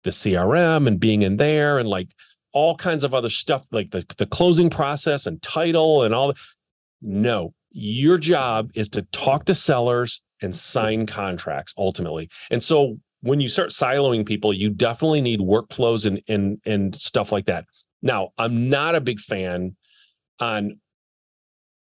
the CRM and being in there and like all kinds of other stuff like the, the closing process and title and all no your job is to talk to sellers and sign contracts ultimately. And so when you start siloing people you definitely need workflows and and and stuff like that. Now i'm not a big fan on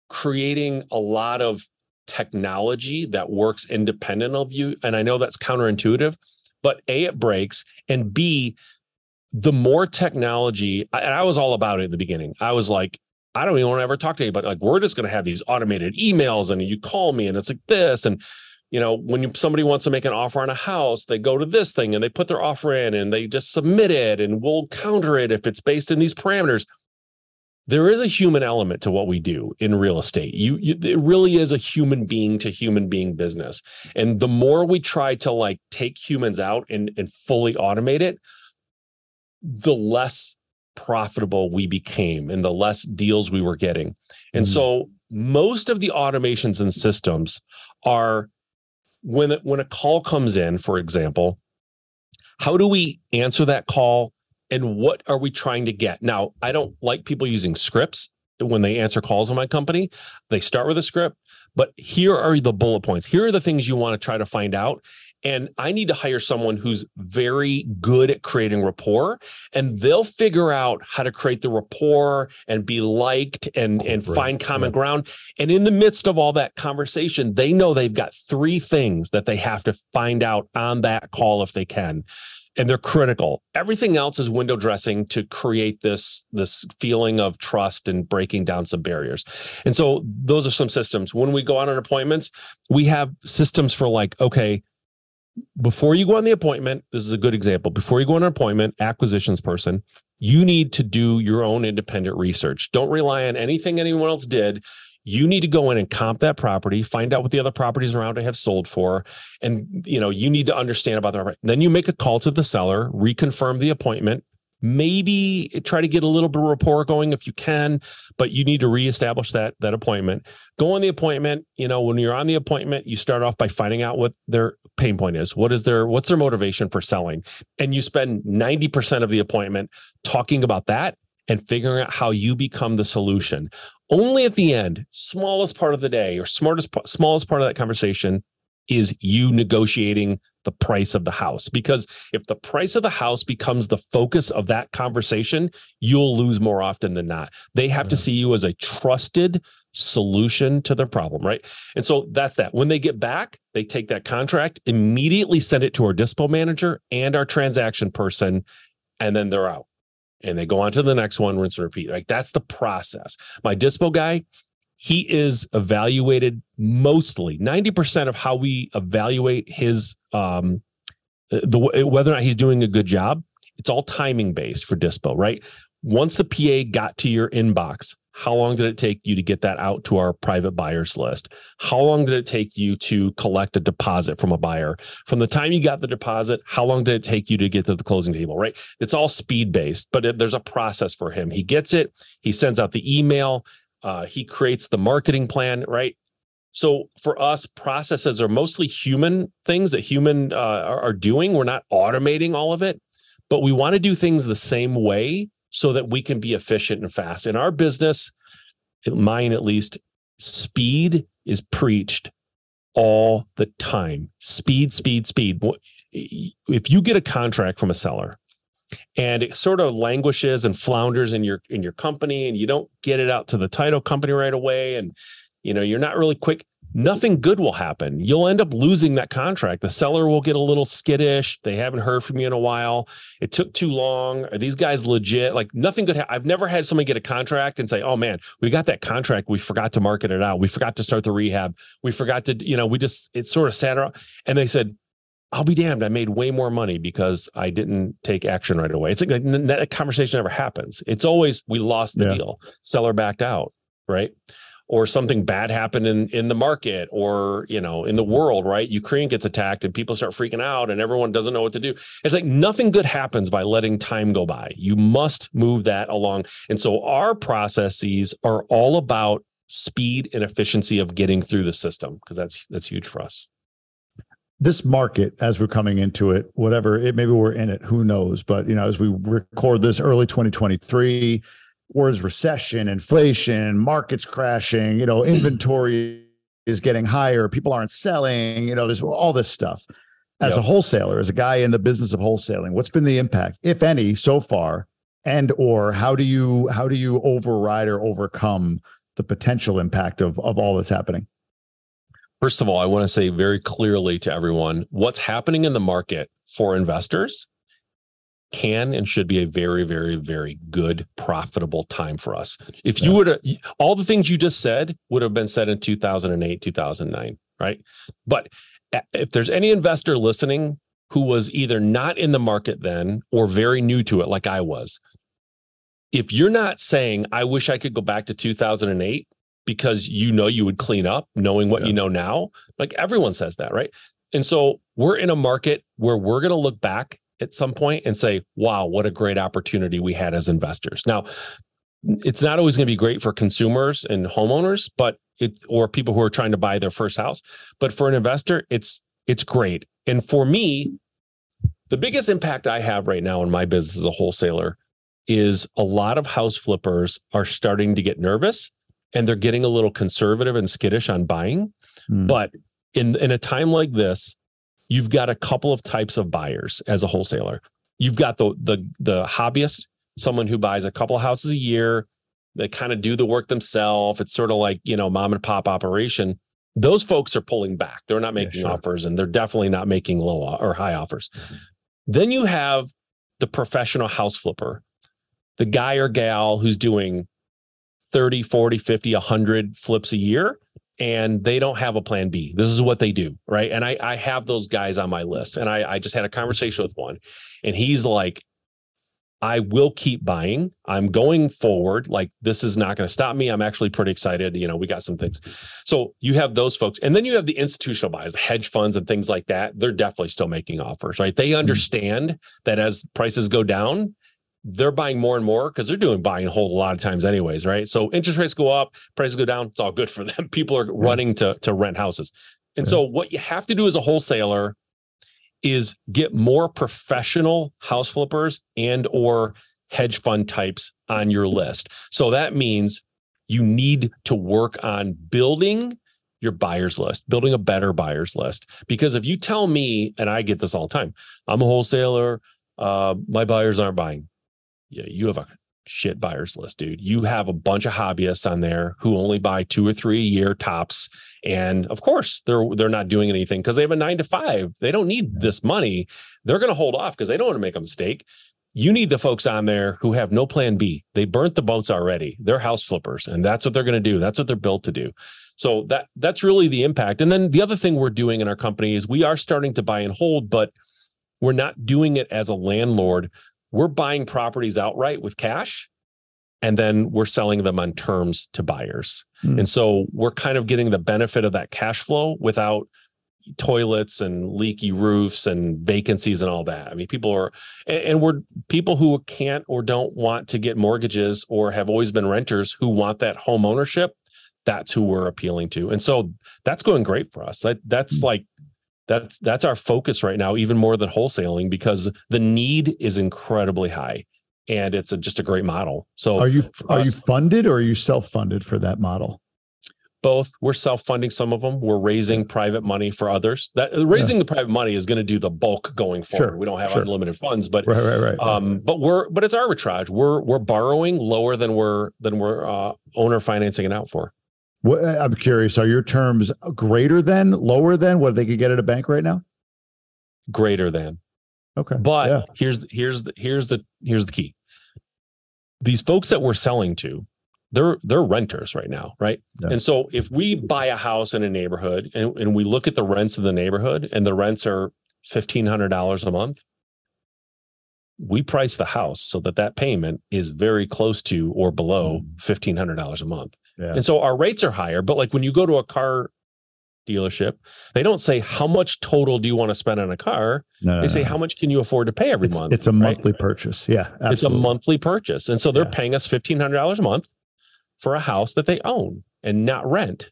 creating a lot of technology that works independent of you and i know that's counterintuitive but a it breaks and b the more technology, and I was all about it in the beginning. I was like, I don't even want to ever talk to anybody. Like, we're just going to have these automated emails, and you call me, and it's like this. And you know, when you, somebody wants to make an offer on a house, they go to this thing and they put their offer in and they just submit it and we'll counter it if it's based in these parameters. There is a human element to what we do in real estate. You, you it really is a human being to human being business. And the more we try to like take humans out and, and fully automate it, the less profitable we became and the less deals we were getting. And mm-hmm. so most of the automations and systems are when when a call comes in, for example, how do we answer that call and what are we trying to get? Now, I don't like people using scripts when they answer calls in my company. They start with a script, but here are the bullet points. Here are the things you want to try to find out. And I need to hire someone who's very good at creating rapport, and they'll figure out how to create the rapport and be liked and, oh, and right. find common right. ground. And in the midst of all that conversation, they know they've got three things that they have to find out on that call if they can and they're critical. Everything else is window dressing to create this this feeling of trust and breaking down some barriers. And so those are some systems. When we go out on appointments, we have systems for like okay, before you go on the appointment, this is a good example. Before you go on an appointment, acquisitions person, you need to do your own independent research. Don't rely on anything anyone else did. You need to go in and comp that property, find out what the other properties around it have sold for, and you know you need to understand about the. property. Then you make a call to the seller, reconfirm the appointment, maybe try to get a little bit of rapport going if you can but you need to reestablish that that appointment. Go on the appointment you know when you're on the appointment you start off by finding out what their pain point is. What is their what's their motivation for selling? And you spend 90% of the appointment talking about that and figuring out how you become the solution. Only at the end smallest part of the day or smartest smallest part of that conversation is you negotiating the price of the house. Because if the price of the house becomes the focus of that conversation, you'll lose more often than not. They have to see you as a trusted solution to their problem, right? And so that's that. When they get back, they take that contract, immediately send it to our dispo manager and our transaction person, and then they're out. And they go on to the next one, rinse and repeat. Like that's the process. My dispo guy, he is evaluated mostly 90% of how we evaluate his um the whether or not he's doing a good job it's all timing based for dispo right? Once the pa got to your inbox how long did it take you to get that out to our private buyers list? How long did it take you to collect a deposit from a buyer? From the time you got the deposit how long did it take you to get to the closing table right? It's all speed based but it, there's a process for him. He gets it he sends out the email uh, he creates the marketing plan, right? So for us, processes are mostly human things that human uh, are, are doing. We're not automating all of it, but we want to do things the same way so that we can be efficient and fast. In our business, mine at least, speed is preached all the time. Speed, speed, speed. If you get a contract from a seller and it sort of languishes and flounders in your in your company and you don't get it out to the title company right away and you know you're not really quick nothing good will happen. You'll end up losing that contract. The seller will get a little skittish. They haven't heard from you in a while. It took too long. Are these guys legit? Like nothing good ha- i've never had somebody get a contract and say oh man we got that contract. We forgot to market it out. We forgot to start the rehab. We forgot to you know we just it sort of sat around and they said I'll be damned. I made way more money because I didn't take action right away. It's like that conversation never happens. It's always we lost the yeah. deal, seller backed out, right? Or something bad happened in in the market or you know in the world, right? Ukraine gets attacked and people start freaking out and everyone doesn't know what to do. It's like nothing good happens by letting time go by. You must move that along. And so our processes are all about speed and efficiency of getting through the system because that's that's huge for us this market as we're coming into it whatever it maybe we're in it who knows? But you know as we record this early 2023 where's recession inflation markets crashing you know inventory is getting higher people aren't selling you know there's all this stuff. As yep. a wholesaler as a guy in the business of wholesaling what's been the impact if any so far? And or how do you how do you override or overcome the potential impact of of all that's happening First of all, I want to say very clearly to everyone what's happening in the market for investors can and should be a very, very, very good, profitable time for us. If you would, all the things you just said would have been said in 2008, 2009, right? But if there's any investor listening who was either not in the market then or very new to it, like I was, if you're not saying, I wish I could go back to 2008 because you know you would clean up knowing what yeah. you know now, like everyone says that, right? And so we're in a market where we're going to look back at some point and say, wow, what a great opportunity we had as investors. Now, it's not always going to be great for consumers and homeowners, but it or people who are trying to buy their first house. But for an investor, it's it's great. And for me, the biggest impact I have right now in my business as a wholesaler is a lot of house flippers are starting to get nervous and they're getting a little conservative and skittish on buying. Mm. But in in a time like this, you've got a couple of types of buyers as a wholesaler. You've got the the the hobbyist, someone who buys a couple of houses a year, they kind of do the work themselves. It's sort of like, you know, mom and pop operation. Those folks are pulling back. They're not making yeah, sure. offers and they're definitely not making low or high offers. Mm-hmm. Then you have the professional house flipper, the guy or gal who's doing 30, 40, 50, 100 flips a year and they don't have a plan B. This is what they do. Right. And I, I have those guys on my list. And I, I just had a conversation with one and he's like, I will keep buying. I'm going forward. Like this is not going to stop me. I'm actually pretty excited. You know, we got some things. So you have those folks. And then you have the institutional buyers, hedge funds and things like that. They're definitely still making offers, right? They mm-hmm. understand that as prices go down, they're buying more and more because they're doing buy and hold a lot of times anyways, right? So interest rates go up, prices go down, it's all good for them. People are running to to rent houses. And so what you have to do as a wholesaler is get more professional house flippers and or hedge fund types on your list. So that means you need to work on building your buyers list, building a better buyers list. Because if you tell me, and I get this all the time, I'm a wholesaler, uh, my buyers aren't buying. Yeah, you have a shit buyers list, dude. You have a bunch of hobbyists on there who only buy two or three a year tops. And of course, they're they're not doing anything because they have a nine to five. They don't need this money. They're going to hold off because they don't want to make a mistake. You need the folks on there who have no plan B. They burnt the boats already. They're house flippers, and that's what they're going to do. That's what they're built to do. So that that's really the impact. And then the other thing we're doing in our company is we are starting to buy and hold, but we're not doing it as a landlord we're buying properties outright with cash and then we're selling them on terms to buyers. Mm. And so we're kind of getting the benefit of that cash flow without toilets and leaky roofs and vacancies and all that. I mean, people are, and we're people who can't or don't want to get mortgages or have always been renters who want that home ownership. That's who we're appealing to. And so that's going great for us. That that's mm. like that's that's our focus right now even more than wholesaling because the need is incredibly high and it's a, just a great model. So are you are us, you funded or are you self-funded for that model? Both. We're self-funding some of them. We're raising private money for others. That raising yeah. the private money is going to do the bulk going forward. Sure, we don't have sure. unlimited funds but right, right, right, um but we're but it's arbitrage. We're we're borrowing lower than we're than we're uh, owner financing it out for what, I'm curious. Are your terms greater than, lower than what they could get at a bank right now? Greater than. Okay. But yeah. here's here's the here's the here's the key. These folks that we're selling to, they're they're renters right now, right? Yeah. And so if we buy a house in a neighborhood and, and we look at the rents of the neighborhood and the rents are fifteen hundred dollars a month, we price the house so that that payment is very close to or below mm. fifteen hundred dollars a month. Yeah. And so our rates are higher, but like when you go to a car dealership, they don't say how much total do you want to spend on a car. No, they no, say no. how much can you afford to pay every it's, month. It's a right? monthly purchase. Yeah, absolutely. it's a monthly purchase, and so they're yeah. paying us fifteen hundred dollars a month for a house that they own and not rent.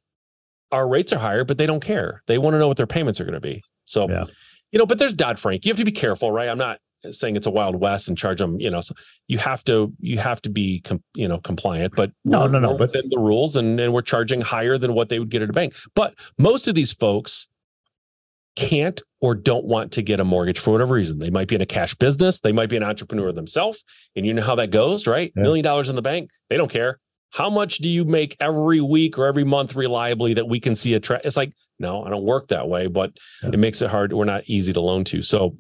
Our rates are higher, but they don't care. They want to know what their payments are going to be. So, yeah. you know, but there's Dodd Frank. You have to be careful, right? I'm not saying it's a wild west and charge them you know so you have to you have to be com, you know compliant but no no no within the rules and, and we're charging higher than what they would get at a bank. But most of these folks can't or don't want to get a mortgage for whatever reason. They might be in a cash business. They might be an entrepreneur themselves. And you know how that goes right? Yeah. million dollars in the bank they don't care. How much do you make every week or every month reliably that we can see a tra- it's like no i don't work that way but yeah. it makes it hard. We're not easy to loan to. So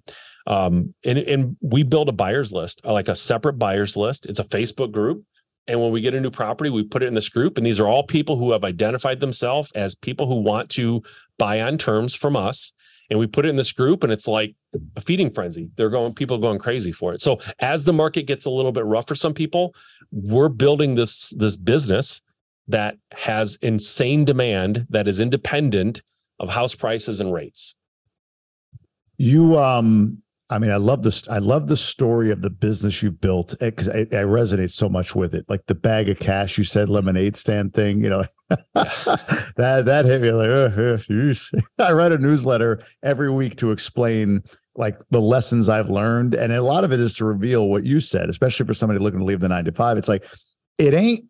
um, and, and we build a buyers list, uh, like a separate buyers list. It's a Facebook group. And when we get a new property, we put it in this group. And these are all people who have identified themselves as people who want to buy on terms from us. and we put it in this group and it's like a feeding frenzy they're going people are going crazy for it so as the market gets a little bit rough for some people we're building this this business that has insane demand that is independent of house prices and rates you um I mean, I love this. I love the story of the business you built because I, I, resonate so much with it. Like the bag of cash you said, lemonade stand thing. You know, that that hit me like. Uh, I write a newsletter every week to explain like the lessons I've learned, and a lot of it is to reveal what you said, especially for somebody looking to leave the nine to five. It's like it ain't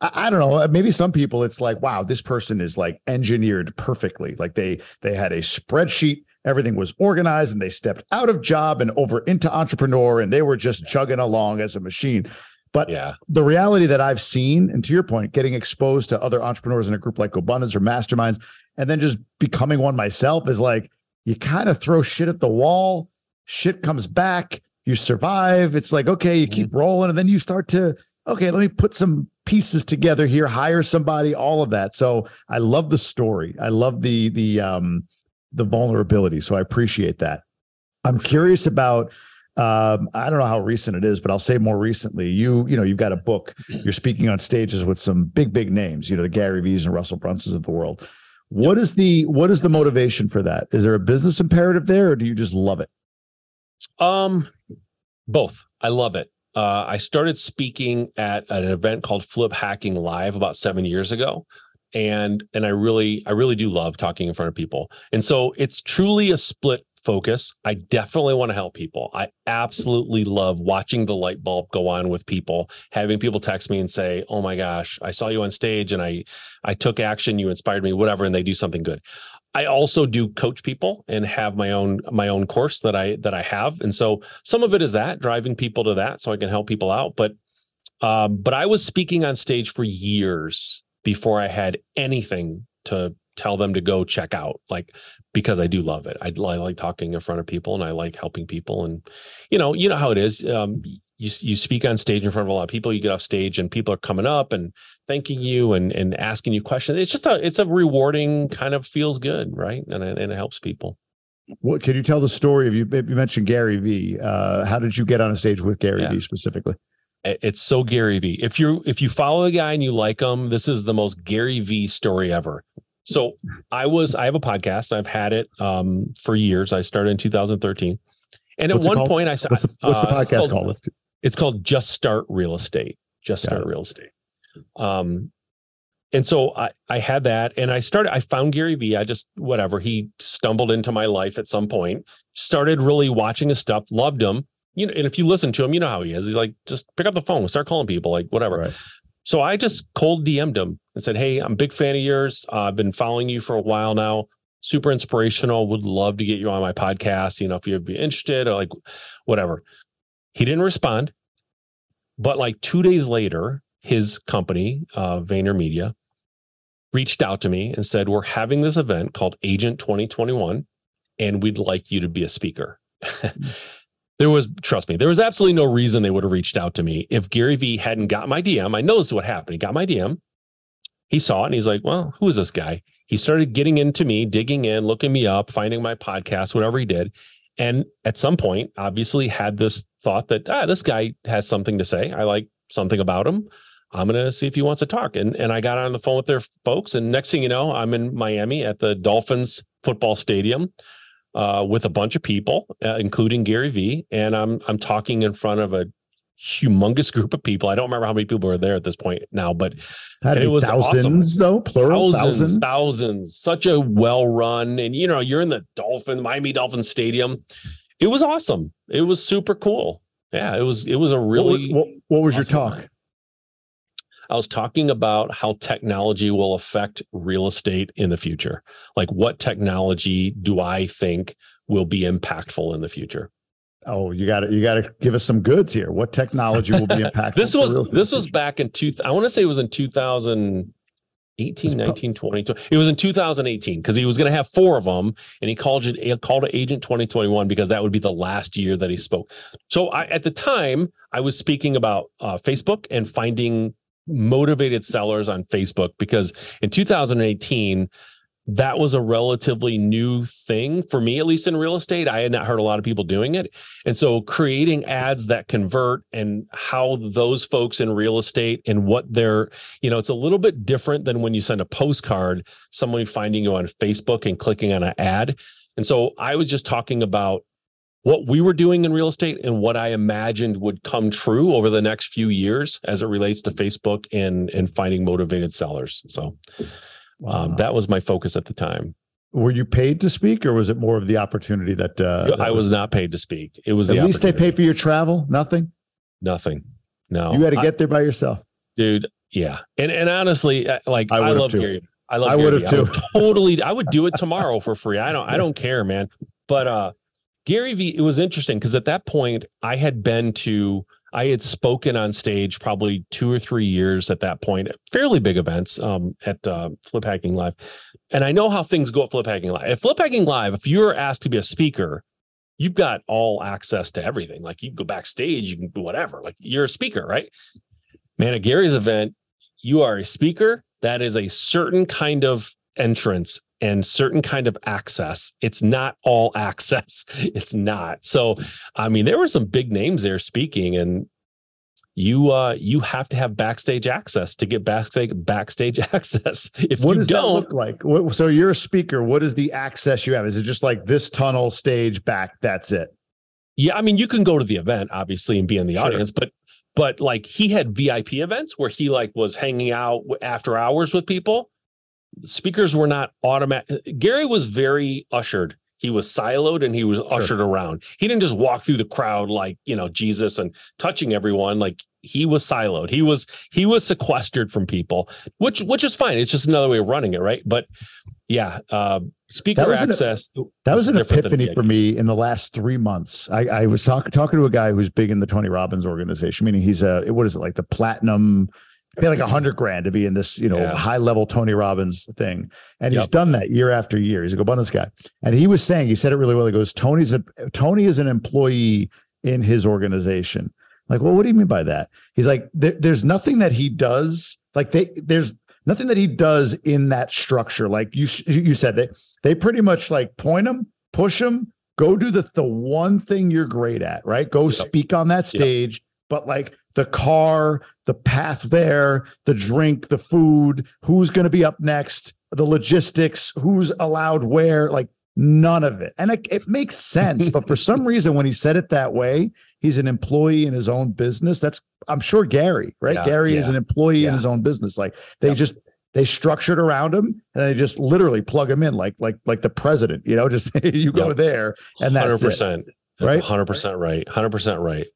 I, don't know. Maybe some people, it's like, wow, this person is like engineered perfectly. Like they they had a spreadsheet everything was organized and they stepped out of job and over into entrepreneur and they were just chugging along as a machine. But yeah. the reality that i've seen and to your point getting exposed to other entrepreneurs in a group like GoBundance or masterminds and then just becoming one myself is like you kind of throw shit at the wall shit comes back you survive. It's like okay you keep mm-hmm. rolling and then you start to okay let me put some pieces together here hire somebody all of that. So i love the story. I love the the um the vulnerability. So I appreciate that. I'm curious about um, I don't know how recent it is, but I'll say more recently. You, you know, you've got a book. You're speaking on stages with some big, big names. You know, the Gary Vee's and Russell Brunsons of the world. What is the what is the motivation for that? Is there a business imperative there, or do you just love it? Um, both. I love it. Uh, I started speaking at an event called Flip Hacking Live about seven years ago and and I really I really do love talking in front of people. And so it's truly a split focus. I definitely want to help people. I absolutely love watching the light bulb go on with people, having people text me and say, "Oh my gosh, I saw you on stage and I I took action, you inspired me, whatever," and they do something good. I also do coach people and have my own my own course that I that I have. And so some of it is that driving people to that so I can help people out, but um, but I was speaking on stage for years before I had anything to tell them to go check out like because I do love it. I, I, like talking in front of people and I like helping people and you know, you know how it is. Um, you you speak on stage in front of a lot of people, you get off stage and people are coming up and thanking you and and asking you questions. It's just a it's a rewarding kind of feels good, right? And and it helps people. What can you tell the story of you? You mentioned Gary Vee. Uh, how did you get on a stage with Gary yeah. Vee specifically? It's so Gary Vee. If you if you follow the guy and you like him, this is the most Gary Vee story ever. So I was I have a podcast. I've had it um, for years. I started in 2013, and at one point I said, "What's the, what's the uh, podcast it's called, called? It's called Just Start Real Estate. Just Start Real Estate. Um, and so I I had that, and I started. I found Gary Vee. I just whatever he stumbled into my life at some point. Started really watching his stuff. Loved him you know, and if you listen to him, you know how he is. He's like, just pick up the phone, start calling people, like whatever. Right. So I just cold DM'd him and said, Hey, I'm a big fan of yours. Uh, I've been following you for a while now. Super inspirational. Would love to get you on my podcast. You know, if you'd be interested or like whatever. He didn't respond. But like two days later, his company, uh, VaynerMedia, reached out to me and said, We're having this event called Agent 2021, and we'd like you to be a speaker. There was trust me there was absolutely no reason they would have reached out to me. If gary vee hadn't got my dm i know this is what happened. He got my dm he saw it and he's like well who is this guy? He started getting into me digging in looking me up finding my podcast whatever he did. And at some point obviously had this thought that ah this guy has something to say. I like something about him. I'm going to see if he wants to talk. And and i got on the phone with their folks and next thing you know i'm in miami at the dolphins football stadium uh, with a bunch of people, uh, including Gary Vee, and I'm I'm talking in front of a humongous group of people. I don't remember how many people were there at this point now, but it was thousands awesome. though, plural thousands, thousands, thousands. Such a well run, and you know, you're in the Dolphin Miami Dolphin Stadium. It was awesome. It was super cool. Yeah, it was. It was a really. What, what, what was awesome your talk? Night. I was talking about how technology will affect real estate in the future. Like, what technology do I think will be impactful in the future? Oh, you got to you got to give us some goods here. What technology will be impactful? this was this was back in two. I want to say it was in 2018, 19, 20. It was in 2018 because he was going to have four of them, and he called it he called it Agent 2021 because that would be the last year that he spoke. So I, at the time, I was speaking about uh, Facebook and finding motivated sellers on Facebook because in 2018, that was a relatively new thing for me, at least in real estate. I had not heard a lot of people doing it. And so creating ads that convert and how those folks in real estate and what they're, you know, it's a little bit different than when you send a postcard, someone finding you on Facebook and clicking on an ad. And so I was just talking about what we were doing in real estate and what I imagined would come true over the next few years as it relates to Facebook and and finding motivated sellers. So um, wow. that was my focus at the time. Were you paid to speak, or was it more of the opportunity that, uh, that I was, was, not paid to speak? It was at the least they pay for your travel. Nothing. Nothing. No, you had to get I, there by yourself, dude. Yeah, and and honestly, uh, like I, I love too. Gary. I love. I would have too. Would totally. I would do it tomorrow for free. I don't. I don't care, man. But uh, Gary Vee It was interesting because at that point I had been to I had spoken on stage probably two or three years at that point, fairly big events um, at uh, Flip Hacking Live. And I know how things go at Flip Hacking Live. At Flip Hacking Live, if you're asked to be a speaker, you've got all access to everything. Like you go backstage, you can do whatever. Like you're a speaker, right? Man, at Gary's event, you are a speaker. That is a certain kind of entrance and certain kind of access. It's not all access. It's not. So, I mean, there were some big names there speaking, and you uh you have to have backstage access to get backstage backstage access. If what does don't, that look like? What, so you're a speaker. What is the access you have? Is it just like this tunnel stage back? That's it. Yeah, I mean, you can go to the event obviously and be in the sure. audience, but but like he had VIP events where he like was hanging out after hours with people speakers were not automatic. Gary was very ushered. He was siloed and he was sure. ushered around. He didn't just walk through the crowd like, you know, Jesus and touching everyone. Like he was siloed. He was he was sequestered from people, which which is fine. It's just another way of running it, right? But yeah, uh, speaker that access. An, that was an epiphany for me in the last three months. I, I was talking talking to a guy who's big in the Tony Robbins organization, meaning he's a what is it like the platinum pay like a hundred grand to be in this, you know, yeah. high level Tony Robbins thing. And yep. he's done that year after year. He's a GoBundance guy. And he was saying, he said it really well. He goes, Tony's a Tony is an employee in his organization. Like, well, what do you mean by that? He's like, there, there's nothing that he does. Like they, there's nothing that he does in that structure. Like you, you said that they pretty much like point him, push him, go do the, the one thing you're great at, right? Go yep. speak on that stage. Yep. But like the car, the path there, the drink, the food, who's going to be up next, the logistics, who's allowed where, like none of it. And it, it makes sense. but for some reason, when he said it that way, he's an employee in his own business. That's, I'm sure Gary, right? Yeah, Gary yeah. is an employee yeah. in his own business. Like they yep. just, they structured around him and they just literally plug him in like like like the president you know just you go yep. there and that's 100% it, right 100% right 100% right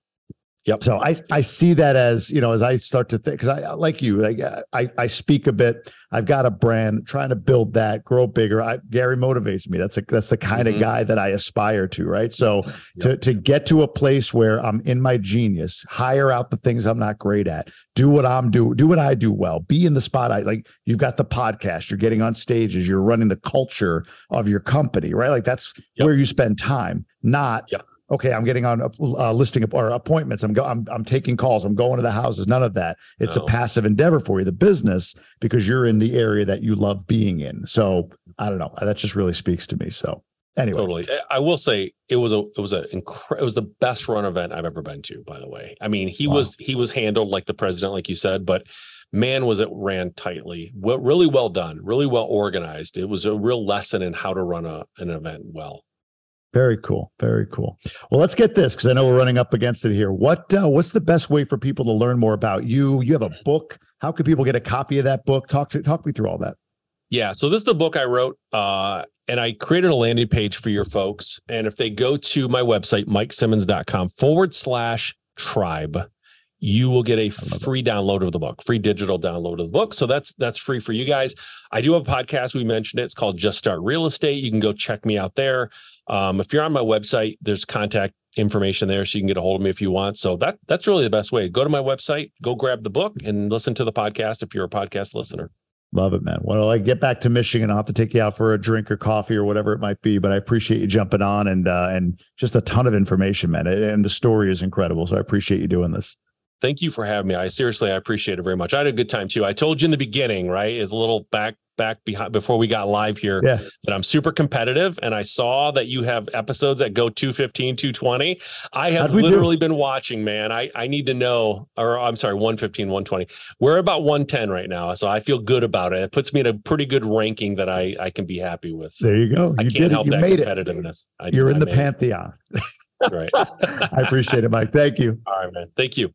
Yep. So I I see that as you know as I start to think because I like you like I I speak a bit. I've got a brand trying to build that, grow bigger. I, Gary motivates me. That's a that's the kind mm-hmm. of guy that I aspire to. Right. So yep. to to get to a place where I'm in my genius, hire out the things I'm not great at, do what I'm do do what I do well, be in the spotlight. Like you've got the podcast, you're getting on stages, you're running the culture of your company. Right. Like that's yep. where you spend time, not. Yep okay, I'm getting on a uh, listing or appointments. I'm, go, I'm I'm taking calls. I'm going to the houses. None of that. It's no. a passive endeavor for you, the business, because you're in the area that you love being in. So I don't know. That just really speaks to me. So anyway, totally. I will say it was a it was a incre- it was the best run event I've ever been to. By the way, I mean he wow. was he was handled like the president, like you said, but man was it ran tightly well, really well done really well organized it was a real lesson in how to run a, an event well very cool. Very cool. Well, let's get this because I know we're running up against it here. What uh, what's the best way for people to learn more about you? You have a book. How can people get a copy of that book? Talk to talk me through all that. Yeah, so this is the book I wrote, uh, and I created a landing page for your folks. And if they go to my website, mikesimmons.com forward slash tribe, you will get a free download of the book, free digital download of the book. So that's that's free for you guys. I do have a podcast. We mentioned it. It's called Just Start Real Estate. You can go check me out there. Um, if you're on my website, there's contact information there, so you can get a hold of me if you want. So that that's really the best way. Go to my website, go grab the book, and listen to the podcast if you're a podcast listener. Love it, man. Well, I get back to Michigan. I'll have to take you out for a drink or coffee or whatever it might be. But I appreciate you jumping on and uh, and just a ton of information, man. And the story is incredible. So I appreciate you doing this thank you for having me. I seriously, I appreciate it very much. I had a good time too. I told you in the beginning, right? Is a little back back behind before we got live here Yeah. that I'm super competitive and I saw that you have episodes that go 215, 220. I have How'd do? literally been watching, man. I, I need to know, or I'm sorry, 115, 120. We're about 110 right now. So I feel good about it. It puts me in a pretty good ranking that I, I can be happy with. So There you go. I can't help You that made it. competitiveness. I, You're in the pantheon. Right. I appreciate it, Mike. Thank you. All right, man. Thank you.